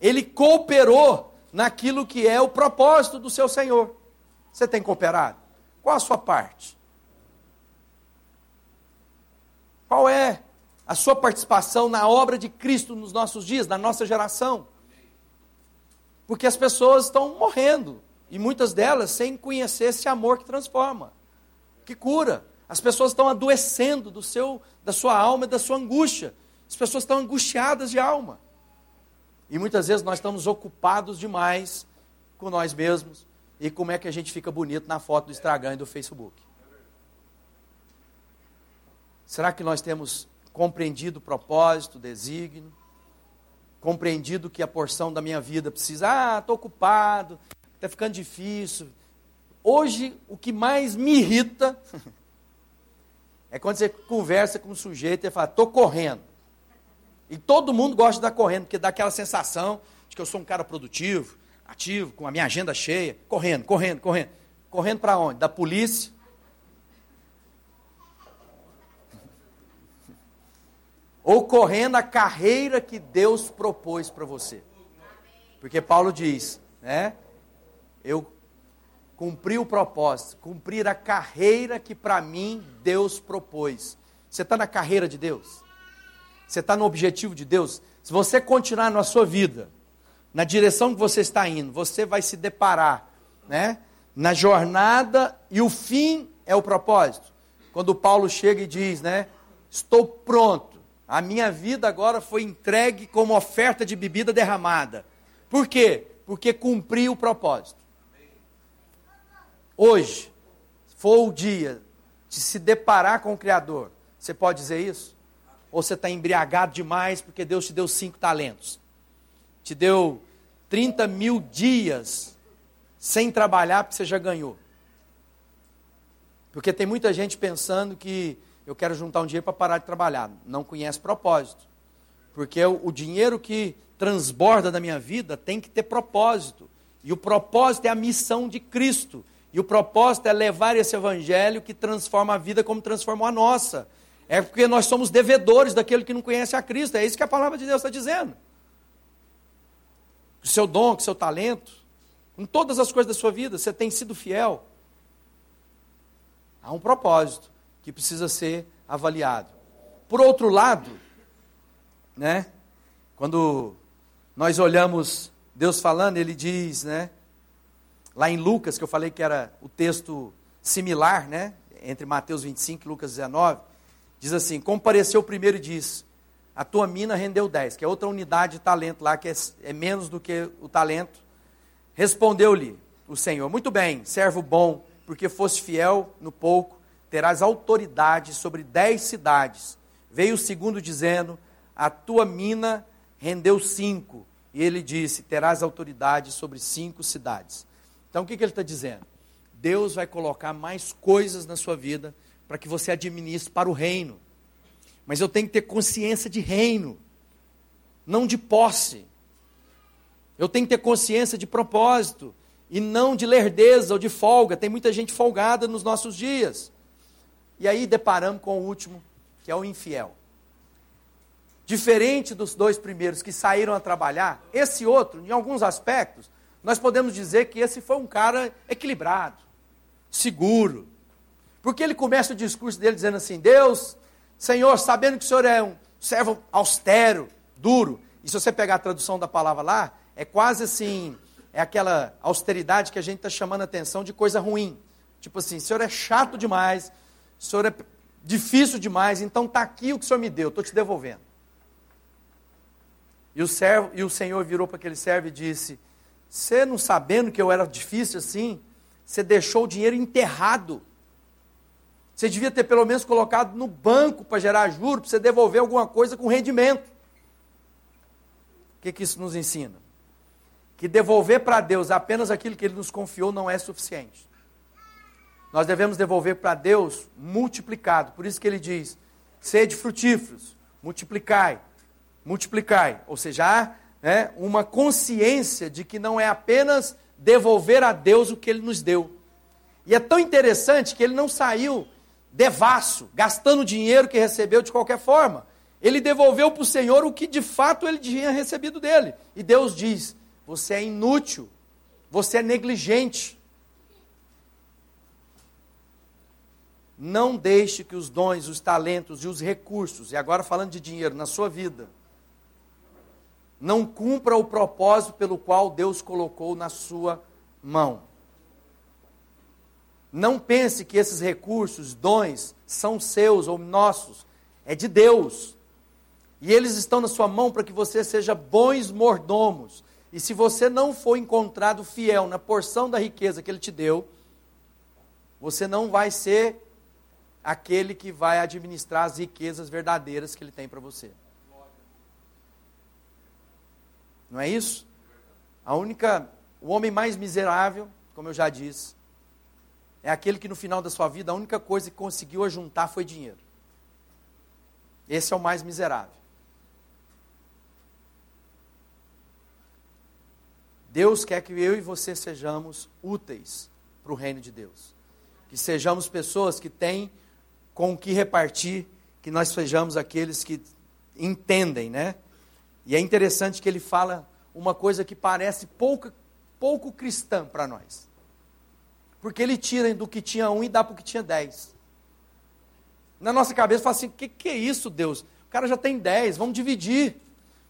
Ele cooperou naquilo que é o propósito do seu Senhor. Você tem cooperado? Qual a sua parte? Qual é a sua participação na obra de Cristo nos nossos dias, na nossa geração? Porque as pessoas estão morrendo, e muitas delas sem conhecer esse amor que transforma, que cura. As pessoas estão adoecendo do seu, da sua alma e da sua angústia. As pessoas estão angustiadas de alma. E muitas vezes nós estamos ocupados demais com nós mesmos e como é que a gente fica bonito na foto do Instagram e do Facebook. Será que nós temos compreendido o propósito, o desígnio? Compreendido que a porção da minha vida precisa, ah, estou ocupado, está ficando difícil. Hoje, o que mais me irrita [LAUGHS] é quando você conversa com um sujeito e fala, estou correndo. E todo mundo gosta de estar correndo, porque dá aquela sensação de que eu sou um cara produtivo, ativo, com a minha agenda cheia, correndo, correndo, correndo. Correndo para onde? Da polícia. Ou correndo a carreira que Deus propôs para você. Porque Paulo diz, né? Eu cumpri o propósito, cumprir a carreira que para mim Deus propôs. Você está na carreira de Deus? Você está no objetivo de Deus? Se você continuar na sua vida, na direção que você está indo, você vai se deparar, né? Na jornada e o fim é o propósito. Quando Paulo chega e diz, né? Estou pronto. A minha vida agora foi entregue como oferta de bebida derramada. Por quê? Porque cumpri o propósito. Hoje, for o dia de se deparar com o Criador, você pode dizer isso? Ou você está embriagado demais porque Deus te deu cinco talentos? Te deu 30 mil dias sem trabalhar porque você já ganhou. Porque tem muita gente pensando que eu quero juntar um dinheiro para parar de trabalhar. Não conhece propósito. Porque o, o dinheiro que transborda da minha vida tem que ter propósito. E o propósito é a missão de Cristo. E o propósito é levar esse evangelho que transforma a vida como transformou a nossa. É porque nós somos devedores daquele que não conhece a Cristo. É isso que a palavra de Deus está dizendo. O seu dom, o seu talento, em todas as coisas da sua vida, você tem sido fiel. Há um propósito que precisa ser avaliado. Por outro lado, né, quando nós olhamos Deus falando, ele diz, né, lá em Lucas, que eu falei que era o texto similar, né, entre Mateus 25 e Lucas 19, Diz assim: compareceu primeiro e disse: A tua mina rendeu 10, que é outra unidade de talento lá, que é, é menos do que o talento. Respondeu-lhe o Senhor: Muito bem, servo bom, porque foste fiel no pouco, terás autoridade sobre dez cidades. Veio o segundo dizendo: A tua mina rendeu cinco. E ele disse: Terás autoridade sobre cinco cidades. Então o que, que ele está dizendo? Deus vai colocar mais coisas na sua vida para que você administre para o reino. Mas eu tenho que ter consciência de reino, não de posse. Eu tenho que ter consciência de propósito e não de lerdeza ou de folga. Tem muita gente folgada nos nossos dias. E aí deparamos com o último, que é o infiel. Diferente dos dois primeiros que saíram a trabalhar, esse outro, em alguns aspectos, nós podemos dizer que esse foi um cara equilibrado, seguro. Porque ele começa o discurso dele dizendo assim: Deus, Senhor, sabendo que o Senhor é um servo austero, duro, e se você pegar a tradução da palavra lá, é quase assim, é aquela austeridade que a gente está chamando a atenção de coisa ruim. Tipo assim, o Senhor é chato demais, Senhor é difícil demais, então está aqui o que o Senhor me deu, estou te devolvendo. E o, servo, e o Senhor virou para aquele servo e disse: Você não sabendo que eu era difícil assim, você deixou o dinheiro enterrado. Você devia ter pelo menos colocado no banco para gerar juros, para você devolver alguma coisa com rendimento. O que, que isso nos ensina? Que devolver para Deus apenas aquilo que Ele nos confiou não é suficiente. Nós devemos devolver para Deus multiplicado. Por isso que Ele diz: sede frutíferos, multiplicai, multiplicai. Ou seja, há né, uma consciência de que não é apenas devolver a Deus o que Ele nos deu. E é tão interessante que Ele não saiu devasso, gastando dinheiro que recebeu de qualquer forma. Ele devolveu para o Senhor o que de fato ele tinha recebido dele. E Deus diz: Você é inútil, você é negligente. Não deixe que os dons, os talentos e os recursos, e agora falando de dinheiro, na sua vida, não cumpra o propósito pelo qual Deus colocou na sua mão. Não pense que esses recursos, dons, são seus ou nossos. É de Deus. E eles estão na sua mão para que você seja bons mordomos. E se você não for encontrado fiel na porção da riqueza que Ele te deu, você não vai ser aquele que vai administrar as riquezas verdadeiras que Ele tem para você. Não é isso? A única, o homem mais miserável, como eu já disse, é aquele que no final da sua vida a única coisa que conseguiu ajuntar foi dinheiro. Esse é o mais miserável. Deus quer que eu e você sejamos úteis para o reino de Deus. Que sejamos pessoas que têm com o que repartir, que nós sejamos aqueles que entendem, né? E é interessante que ele fala uma coisa que parece pouco, pouco cristã para nós. Porque ele tira do que tinha um e dá para o que tinha dez. Na nossa cabeça fala assim: o que, que é isso, Deus? O cara já tem dez, vamos dividir.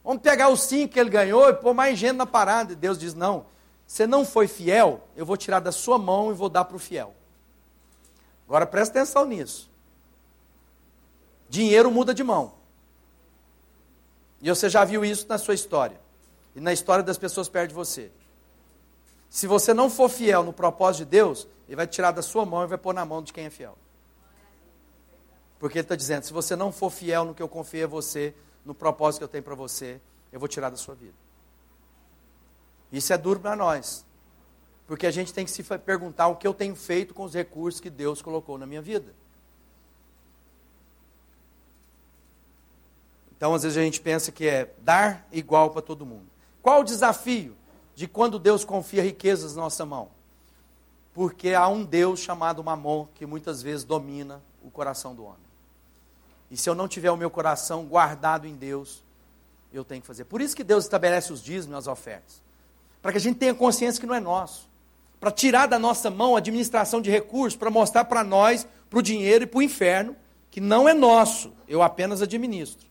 Vamos pegar os cinco que ele ganhou e pôr mais gente na parada. E Deus diz: não, você não foi fiel, eu vou tirar da sua mão e vou dar para o fiel. Agora presta atenção nisso. Dinheiro muda de mão. E você já viu isso na sua história. E na história das pessoas perto de você. Se você não for fiel no propósito de Deus, Ele vai tirar da sua mão e vai pôr na mão de quem é fiel. Porque Ele está dizendo: se você não for fiel no que eu confiei a você, no propósito que eu tenho para você, eu vou tirar da sua vida. Isso é duro para nós. Porque a gente tem que se perguntar o que eu tenho feito com os recursos que Deus colocou na minha vida. Então, às vezes a gente pensa que é dar igual para todo mundo. Qual o desafio? de quando Deus confia riquezas na nossa mão? Porque há um Deus chamado Mamon que muitas vezes domina o coração do homem. E se eu não tiver o meu coração guardado em Deus, eu tenho que fazer. Por isso que Deus estabelece os dízimos e as ofertas. Para que a gente tenha consciência que não é nosso. Para tirar da nossa mão a administração de recursos, para mostrar para nós, para o dinheiro e para o inferno, que não é nosso, eu apenas administro.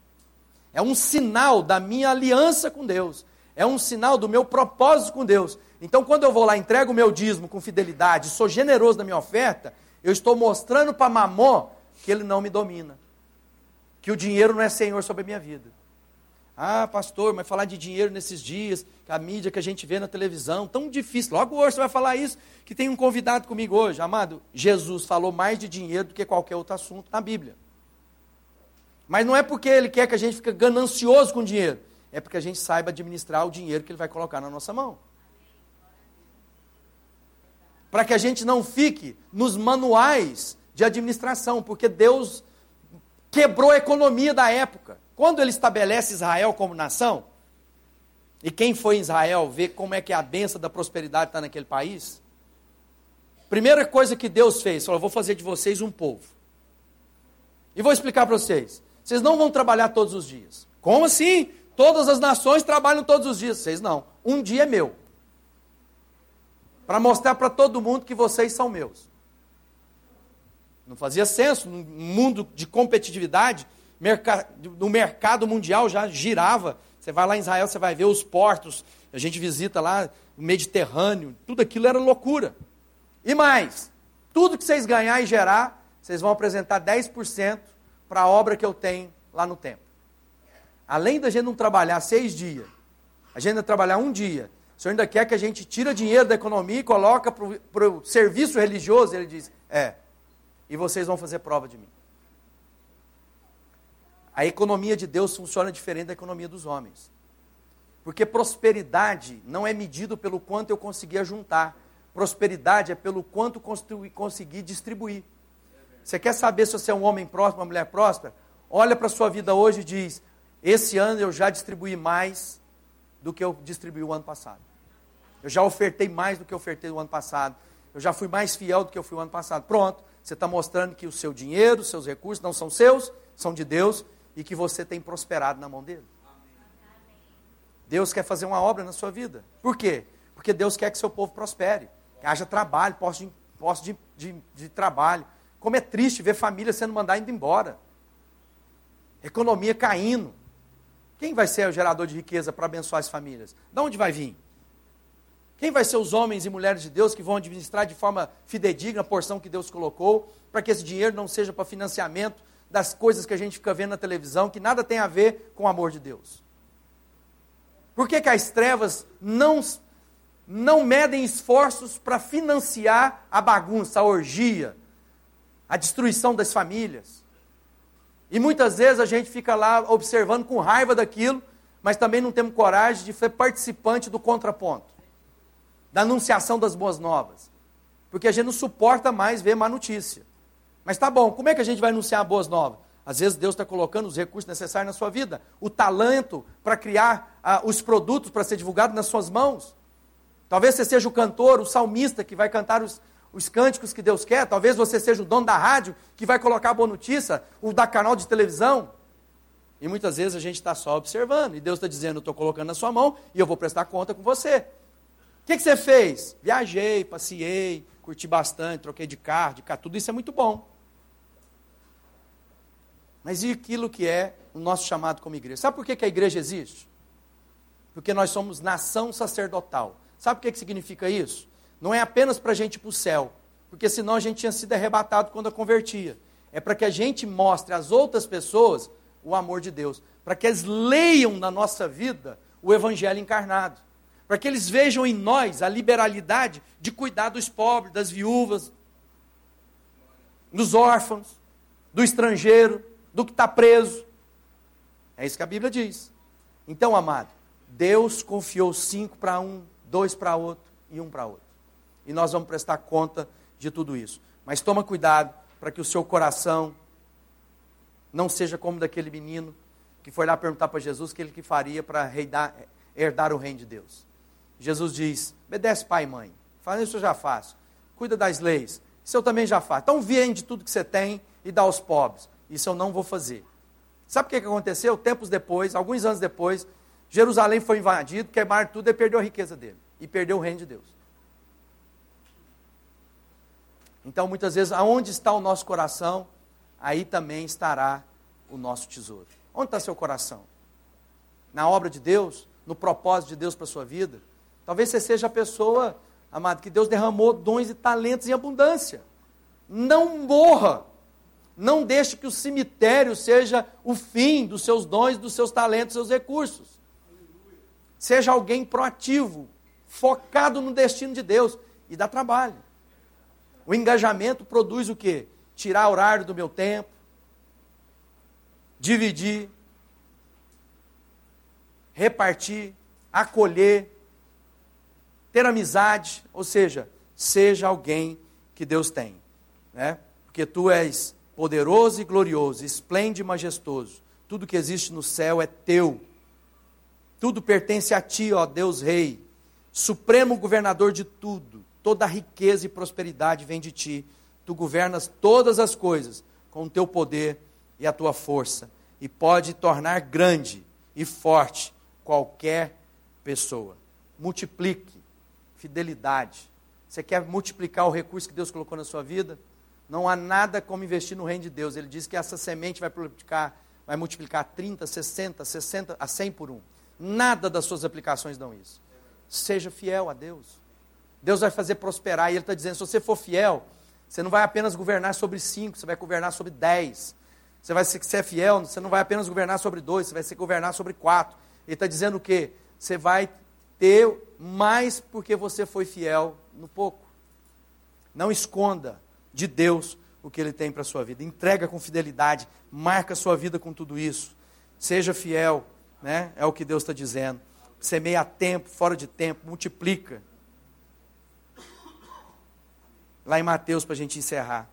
É um sinal da minha aliança com Deus é um sinal do meu propósito com Deus. Então, quando eu vou lá, entrego o meu dízimo com fidelidade, sou generoso na minha oferta, eu estou mostrando para Mamon que ele não me domina. Que o dinheiro não é senhor sobre a minha vida. Ah, pastor, mas falar de dinheiro nesses dias, a mídia que a gente vê na televisão, tão difícil. Logo hoje você vai falar isso, que tem um convidado comigo hoje. Amado, Jesus falou mais de dinheiro do que qualquer outro assunto na Bíblia. Mas não é porque ele quer que a gente fique ganancioso com dinheiro é porque a gente saiba administrar o dinheiro que Ele vai colocar na nossa mão. para que a gente não fique nos manuais de administração, porque Deus quebrou a economia da época. Quando ele estabelece Israel como nação, e quem foi em Israel ver como é que a benção da prosperidade está naquele país, primeira coisa que Deus fez, falou: vou fazer de vocês um povo. E vou explicar para vocês. Vocês não vão trabalhar todos os dias. Como assim? Todas as nações trabalham todos os dias. Vocês não. Um dia é meu. Para mostrar para todo mundo que vocês são meus. Não fazia senso. No mundo de competitividade, no mercado mundial já girava. Você vai lá em Israel, você vai ver os portos. A gente visita lá o Mediterrâneo. Tudo aquilo era loucura. E mais, tudo que vocês ganhar e gerar, vocês vão apresentar 10% para a obra que eu tenho lá no templo. Além da gente não trabalhar seis dias, a gente ainda trabalhar um dia, o senhor ainda quer que a gente tira dinheiro da economia e coloca para o serviço religioso? Ele diz, é, e vocês vão fazer prova de mim. A economia de Deus funciona diferente da economia dos homens. Porque prosperidade não é medido pelo quanto eu conseguia juntar. Prosperidade é pelo quanto consegui distribuir. Você quer saber se você é um homem próspero, uma mulher próspera? Olha para a sua vida hoje e diz: esse ano eu já distribuí mais do que eu distribuí o ano passado. Eu já ofertei mais do que eu ofertei o ano passado. Eu já fui mais fiel do que eu fui o ano passado. Pronto, você está mostrando que o seu dinheiro, os seus recursos não são seus, são de Deus e que você tem prosperado na mão dele. Deus quer fazer uma obra na sua vida. Por quê? Porque Deus quer que seu povo prospere, que haja trabalho, posse de, posse de, de, de trabalho. Como é triste ver família sendo mandada indo embora. Economia caindo. Quem vai ser o gerador de riqueza para abençoar as famílias? De onde vai vir? Quem vai ser os homens e mulheres de Deus que vão administrar de forma fidedigna a porção que Deus colocou, para que esse dinheiro não seja para financiamento das coisas que a gente fica vendo na televisão, que nada tem a ver com o amor de Deus? Por que, que as trevas não, não medem esforços para financiar a bagunça, a orgia, a destruição das famílias? E muitas vezes a gente fica lá observando com raiva daquilo, mas também não temos coragem de ser participante do contraponto, da anunciação das boas novas. Porque a gente não suporta mais ver má notícia. Mas tá bom, como é que a gente vai anunciar boas novas? Às vezes Deus está colocando os recursos necessários na sua vida, o talento para criar ah, os produtos para ser divulgado nas suas mãos. Talvez você seja o cantor, o salmista que vai cantar os, os cânticos que Deus quer. Talvez você seja o dono da rádio que vai colocar a boa notícia, o da canal de televisão. E muitas vezes a gente está só observando. E Deus está dizendo: Eu estou colocando na sua mão e eu vou prestar conta com você. O que, que, você fez? Viajei, passei, curti bastante, troquei de carro, de carro. Tudo isso é muito bom. Mas e aquilo que é o nosso chamado como igreja? Sabe por que, que a igreja existe? Porque nós somos nação sacerdotal. Sabe o que, que significa isso? Não é apenas para a gente ir para o céu, porque senão a gente tinha sido arrebatado quando a convertia. É para que a gente mostre às outras pessoas o amor de Deus, para que eles leiam na nossa vida o Evangelho encarnado, para que eles vejam em nós a liberalidade de cuidar dos pobres, das viúvas, dos órfãos, do estrangeiro, do que está preso. É isso que a Bíblia diz. Então, amado, Deus confiou cinco para um, dois para outro e um para outro e nós vamos prestar conta de tudo isso. Mas toma cuidado para que o seu coração não seja como daquele menino que foi lá perguntar para Jesus o que ele que faria para herdar o reino de Deus. Jesus diz: obedece pai e mãe. Faz isso eu já faço. Cuida das leis. Isso eu também já faço. Então vende tudo que você tem e dá aos pobres. Isso eu não vou fazer. Sabe o que aconteceu? Tempos depois, alguns anos depois, Jerusalém foi invadido, queimaram tudo e perdeu a riqueza dele. E perdeu o reino de Deus. Então, muitas vezes, aonde está o nosso coração, aí também estará o nosso tesouro. Onde está seu coração? Na obra de Deus? No propósito de Deus para a sua vida? Talvez você seja a pessoa, amado, que Deus derramou dons e talentos em abundância. Não morra. Não deixe que o cemitério seja o fim dos seus dons, dos seus talentos, dos seus recursos. Seja alguém proativo, focado no destino de Deus e dá trabalho. O engajamento produz o quê? Tirar horário do meu tempo, dividir, repartir, acolher, ter amizade, ou seja, seja alguém que Deus tem, né? Porque tu és poderoso e glorioso, esplêndido e majestoso. Tudo que existe no céu é teu. Tudo pertence a ti, ó Deus Rei, supremo governador de tudo. Toda riqueza e prosperidade vem de ti. Tu governas todas as coisas com o teu poder e a tua força, e pode tornar grande e forte qualquer pessoa. Multiplique fidelidade. Você quer multiplicar o recurso que Deus colocou na sua vida? Não há nada como investir no reino de Deus. Ele diz que essa semente vai multiplicar, vai multiplicar 30, 60, 60 a 100 por um. Nada das suas aplicações dão isso. Seja fiel a Deus. Deus vai fazer prosperar. E Ele está dizendo: se você for fiel, você não vai apenas governar sobre cinco, você vai governar sobre dez. Você vai ser, ser fiel, você não vai apenas governar sobre dois, você vai ser governar sobre quatro. Ele está dizendo o quê? Você vai ter mais porque você foi fiel no pouco. Não esconda de Deus o que Ele tem para a sua vida. Entrega com fidelidade, marca a sua vida com tudo isso. Seja fiel, né? é o que Deus está dizendo. Semeia a tempo, fora de tempo, multiplica. Lá em Mateus, para a gente encerrar.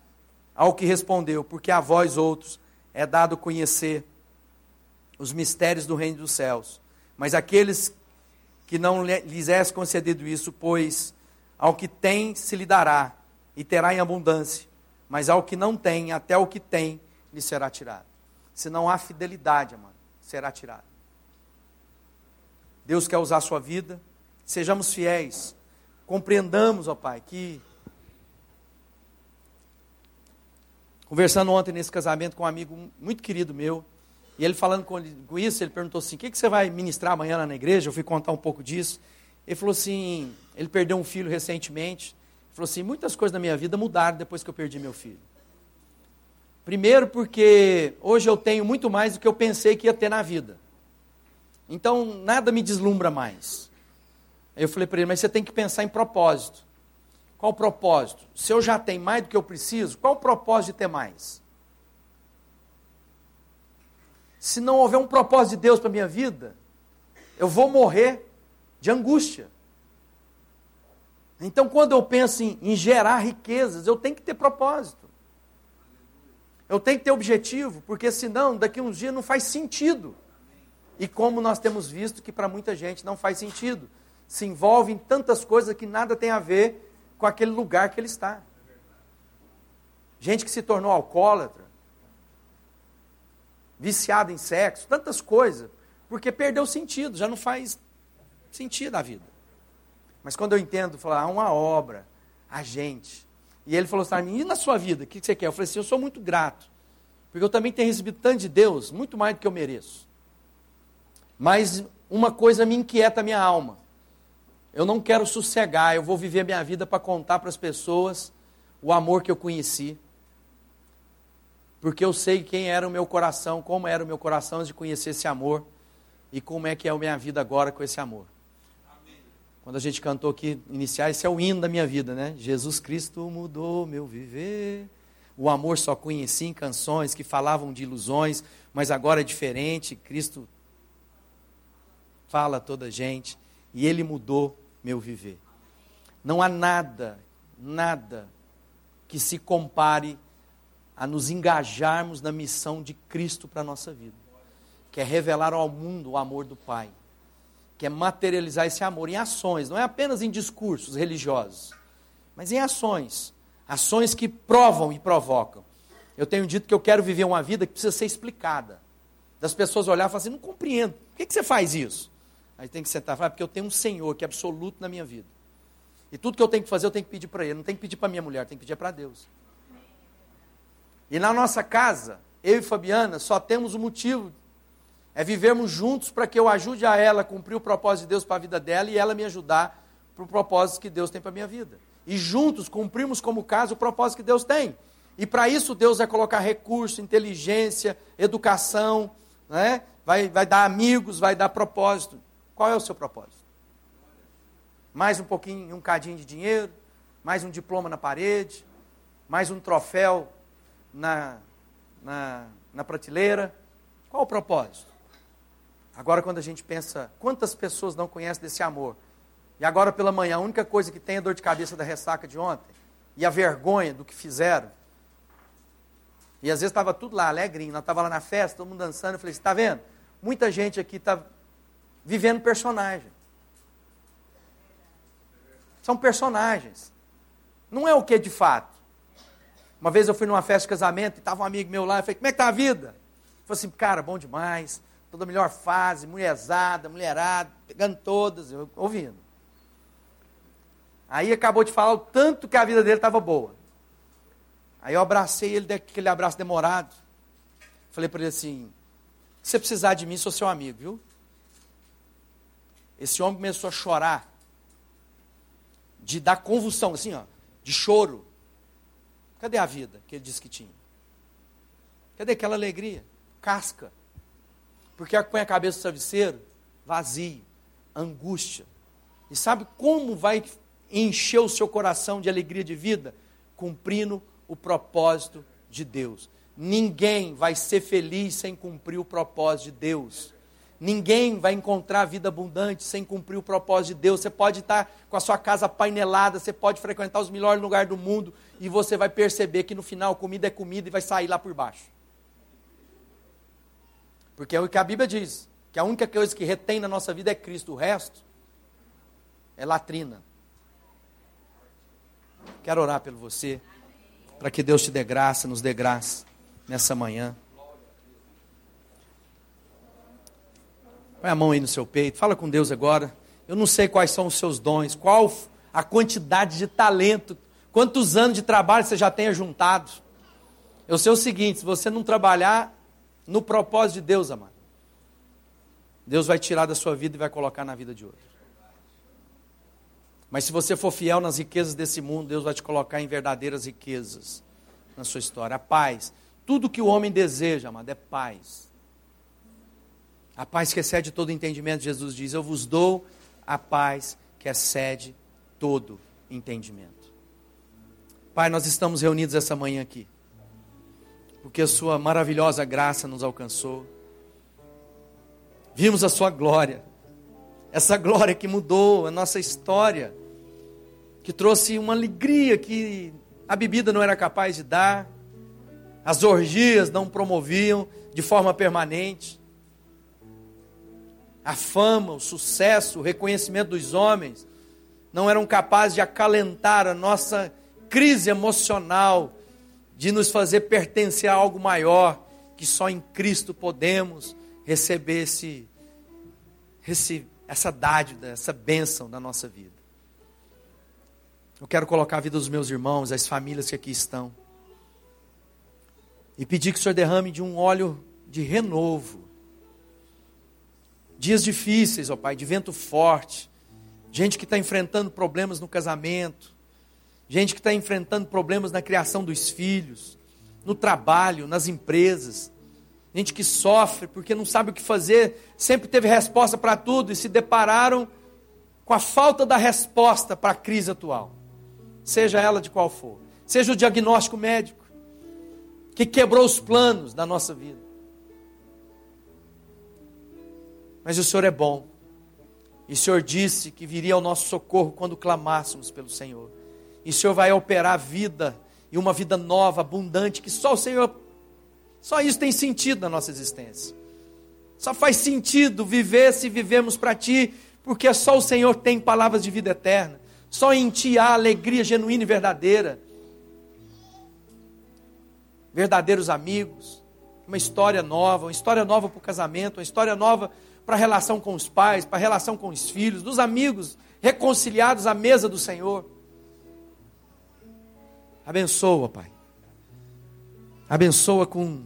Ao que respondeu, porque a vós outros é dado conhecer os mistérios do reino dos céus. Mas aqueles que não lhes é concedido isso, pois ao que tem se lhe dará, e terá em abundância, mas ao que não tem, até o que tem, lhe será tirado. Se não há fidelidade, mano, será tirado. Deus quer usar a sua vida, sejamos fiéis, compreendamos, ó Pai, que Conversando ontem nesse casamento com um amigo muito querido meu, e ele falando com, isso, ele perguntou assim: o que, que você vai ministrar amanhã lá na igreja? Eu fui contar um pouco disso. Ele falou assim: ele perdeu um filho recentemente. Ele falou assim: muitas coisas na minha vida mudaram depois que eu perdi meu filho. Primeiro, porque hoje eu tenho muito mais do que eu pensei que ia ter na vida. Então, nada me deslumbra mais. Eu falei para ele: mas você tem que pensar em propósito. Qual o propósito? Se eu já tenho mais do que eu preciso, qual o propósito de ter mais? Se não houver um propósito de Deus para a minha vida, eu vou morrer de angústia. Então, quando eu penso em, em gerar riquezas, eu tenho que ter propósito. Eu tenho que ter objetivo, porque senão, daqui a uns dias não faz sentido. E como nós temos visto que para muita gente não faz sentido, se envolve em tantas coisas que nada tem a ver com aquele lugar que ele está. Gente que se tornou alcoólatra, viciado em sexo, tantas coisas, porque perdeu sentido, já não faz sentido a vida. Mas quando eu entendo, falar, há uma obra, a gente. E ele falou assim, e na sua vida, o que você quer? Eu falei assim, eu sou muito grato, porque eu também tenho recebido tanto de Deus, muito mais do que eu mereço. Mas uma coisa me inquieta a minha alma. Eu não quero sossegar, eu vou viver a minha vida para contar para as pessoas o amor que eu conheci. Porque eu sei quem era o meu coração, como era o meu coração antes de conhecer esse amor e como é que é a minha vida agora com esse amor. Amém. Quando a gente cantou aqui, iniciar, esse é o hino da minha vida, né? Jesus Cristo mudou meu viver. O amor só conheci em canções que falavam de ilusões, mas agora é diferente. Cristo fala a toda a gente e ele mudou meu viver. Não há nada, nada que se compare a nos engajarmos na missão de Cristo para a nossa vida. Que é revelar ao mundo o amor do Pai. Que é materializar esse amor em ações, não é apenas em discursos religiosos, mas em ações. Ações que provam e provocam. Eu tenho dito que eu quero viver uma vida que precisa ser explicada. Das pessoas olhar e falar assim: não compreendo, por que, que você faz isso? Aí tem que sentar e falar, porque eu tenho um Senhor que é absoluto na minha vida. E tudo que eu tenho que fazer, eu tenho que pedir para Ele. Não tenho que pedir para minha mulher, tenho que pedir para Deus. E na nossa casa, eu e Fabiana só temos um motivo. É vivermos juntos para que eu ajude a ela a cumprir o propósito de Deus para a vida dela e ela me ajudar para o propósito que Deus tem para a minha vida. E juntos cumprimos como caso o propósito que Deus tem. E para isso Deus vai colocar recurso, inteligência, educação, né? vai, vai dar amigos, vai dar propósito. Qual é o seu propósito? Mais um pouquinho, um cadinho de dinheiro, mais um diploma na parede, mais um troféu na, na, na prateleira. Qual o propósito? Agora, quando a gente pensa, quantas pessoas não conhecem desse amor? E agora pela manhã, a única coisa que tem é dor de cabeça da ressaca de ontem. E a vergonha do que fizeram. E às vezes estava tudo lá, alegrinho. Nós estávamos lá na festa, todo mundo dançando. Eu falei, está vendo? Muita gente aqui está vivendo personagem. São personagens. Não é o que de fato. Uma vez eu fui numa festa de casamento e estava um amigo meu lá. Eu falei, como é que está a vida? Ele falou assim, cara, bom demais. Toda melhor fase, mulherzada, mulherada, pegando todas, eu ouvindo. Aí acabou de falar o tanto que a vida dele estava boa. Aí eu abracei ele daquele abraço demorado. Falei para ele assim: se você precisar de mim, sou seu amigo, viu? Esse homem começou a chorar, de dar convulsão, assim, ó, de choro. Cadê a vida que ele disse que tinha? Cadê aquela alegria? Casca. Porque põe a cabeça no travesseiro, vazio, angústia. E sabe como vai encher o seu coração de alegria de vida? Cumprindo o propósito de Deus. Ninguém vai ser feliz sem cumprir o propósito de Deus. Ninguém vai encontrar vida abundante sem cumprir o propósito de Deus. Você pode estar com a sua casa painelada, você pode frequentar os melhores lugares do mundo e você vai perceber que no final comida é comida e vai sair lá por baixo. Porque é o que a Bíblia diz, que a única coisa que retém na nossa vida é Cristo, o resto é latrina. Quero orar pelo você, para que Deus te dê graça, nos dê graça nessa manhã. Põe a mão aí no seu peito, fala com Deus agora. Eu não sei quais são os seus dons, qual a quantidade de talento, quantos anos de trabalho você já tenha juntado. Eu sei o seguinte: se você não trabalhar no propósito de Deus, amado, Deus vai tirar da sua vida e vai colocar na vida de outro. Mas se você for fiel nas riquezas desse mundo, Deus vai te colocar em verdadeiras riquezas na sua história. A paz. Tudo que o homem deseja, amado, é paz. A paz que excede todo entendimento, Jesus diz: Eu vos dou a paz que excede todo entendimento. Pai, nós estamos reunidos essa manhã aqui, porque a Sua maravilhosa graça nos alcançou. Vimos a Sua glória, essa glória que mudou a nossa história, que trouxe uma alegria que a bebida não era capaz de dar, as orgias não promoviam de forma permanente a fama, o sucesso, o reconhecimento dos homens não eram capazes de acalentar a nossa crise emocional, de nos fazer pertencer a algo maior, que só em Cristo podemos receber esse, esse, essa dádiva, essa bênção na nossa vida. Eu quero colocar a vida dos meus irmãos, as famílias que aqui estão, e pedir que o Senhor derrame de um óleo de renovo Dias difíceis, ó Pai, de vento forte. Gente que está enfrentando problemas no casamento. Gente que está enfrentando problemas na criação dos filhos, no trabalho, nas empresas. Gente que sofre porque não sabe o que fazer, sempre teve resposta para tudo e se depararam com a falta da resposta para a crise atual, seja ela de qual for. Seja o diagnóstico médico, que quebrou os planos da nossa vida. Mas o Senhor é bom. E o Senhor disse que viria ao nosso socorro quando clamássemos pelo Senhor. E o Senhor vai operar vida e uma vida nova, abundante, que só o Senhor, só isso tem sentido na nossa existência. Só faz sentido viver se vivemos para Ti, porque só o Senhor tem palavras de vida eterna. Só em Ti há alegria genuína e verdadeira. Verdadeiros amigos, uma história nova, uma história nova para o casamento, uma história nova para a relação com os pais, para a relação com os filhos, dos amigos reconciliados à mesa do Senhor. Abençoa, Pai. Abençoa com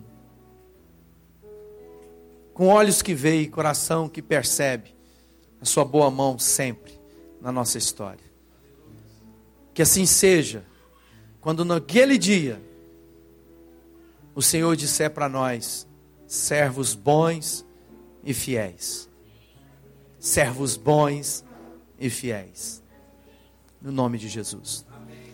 com olhos que veem, coração que percebe a sua boa mão sempre na nossa história. Que assim seja, quando naquele dia o Senhor disser para nós, servos bons e fiéis. Servos bons e fiéis. No nome de Jesus.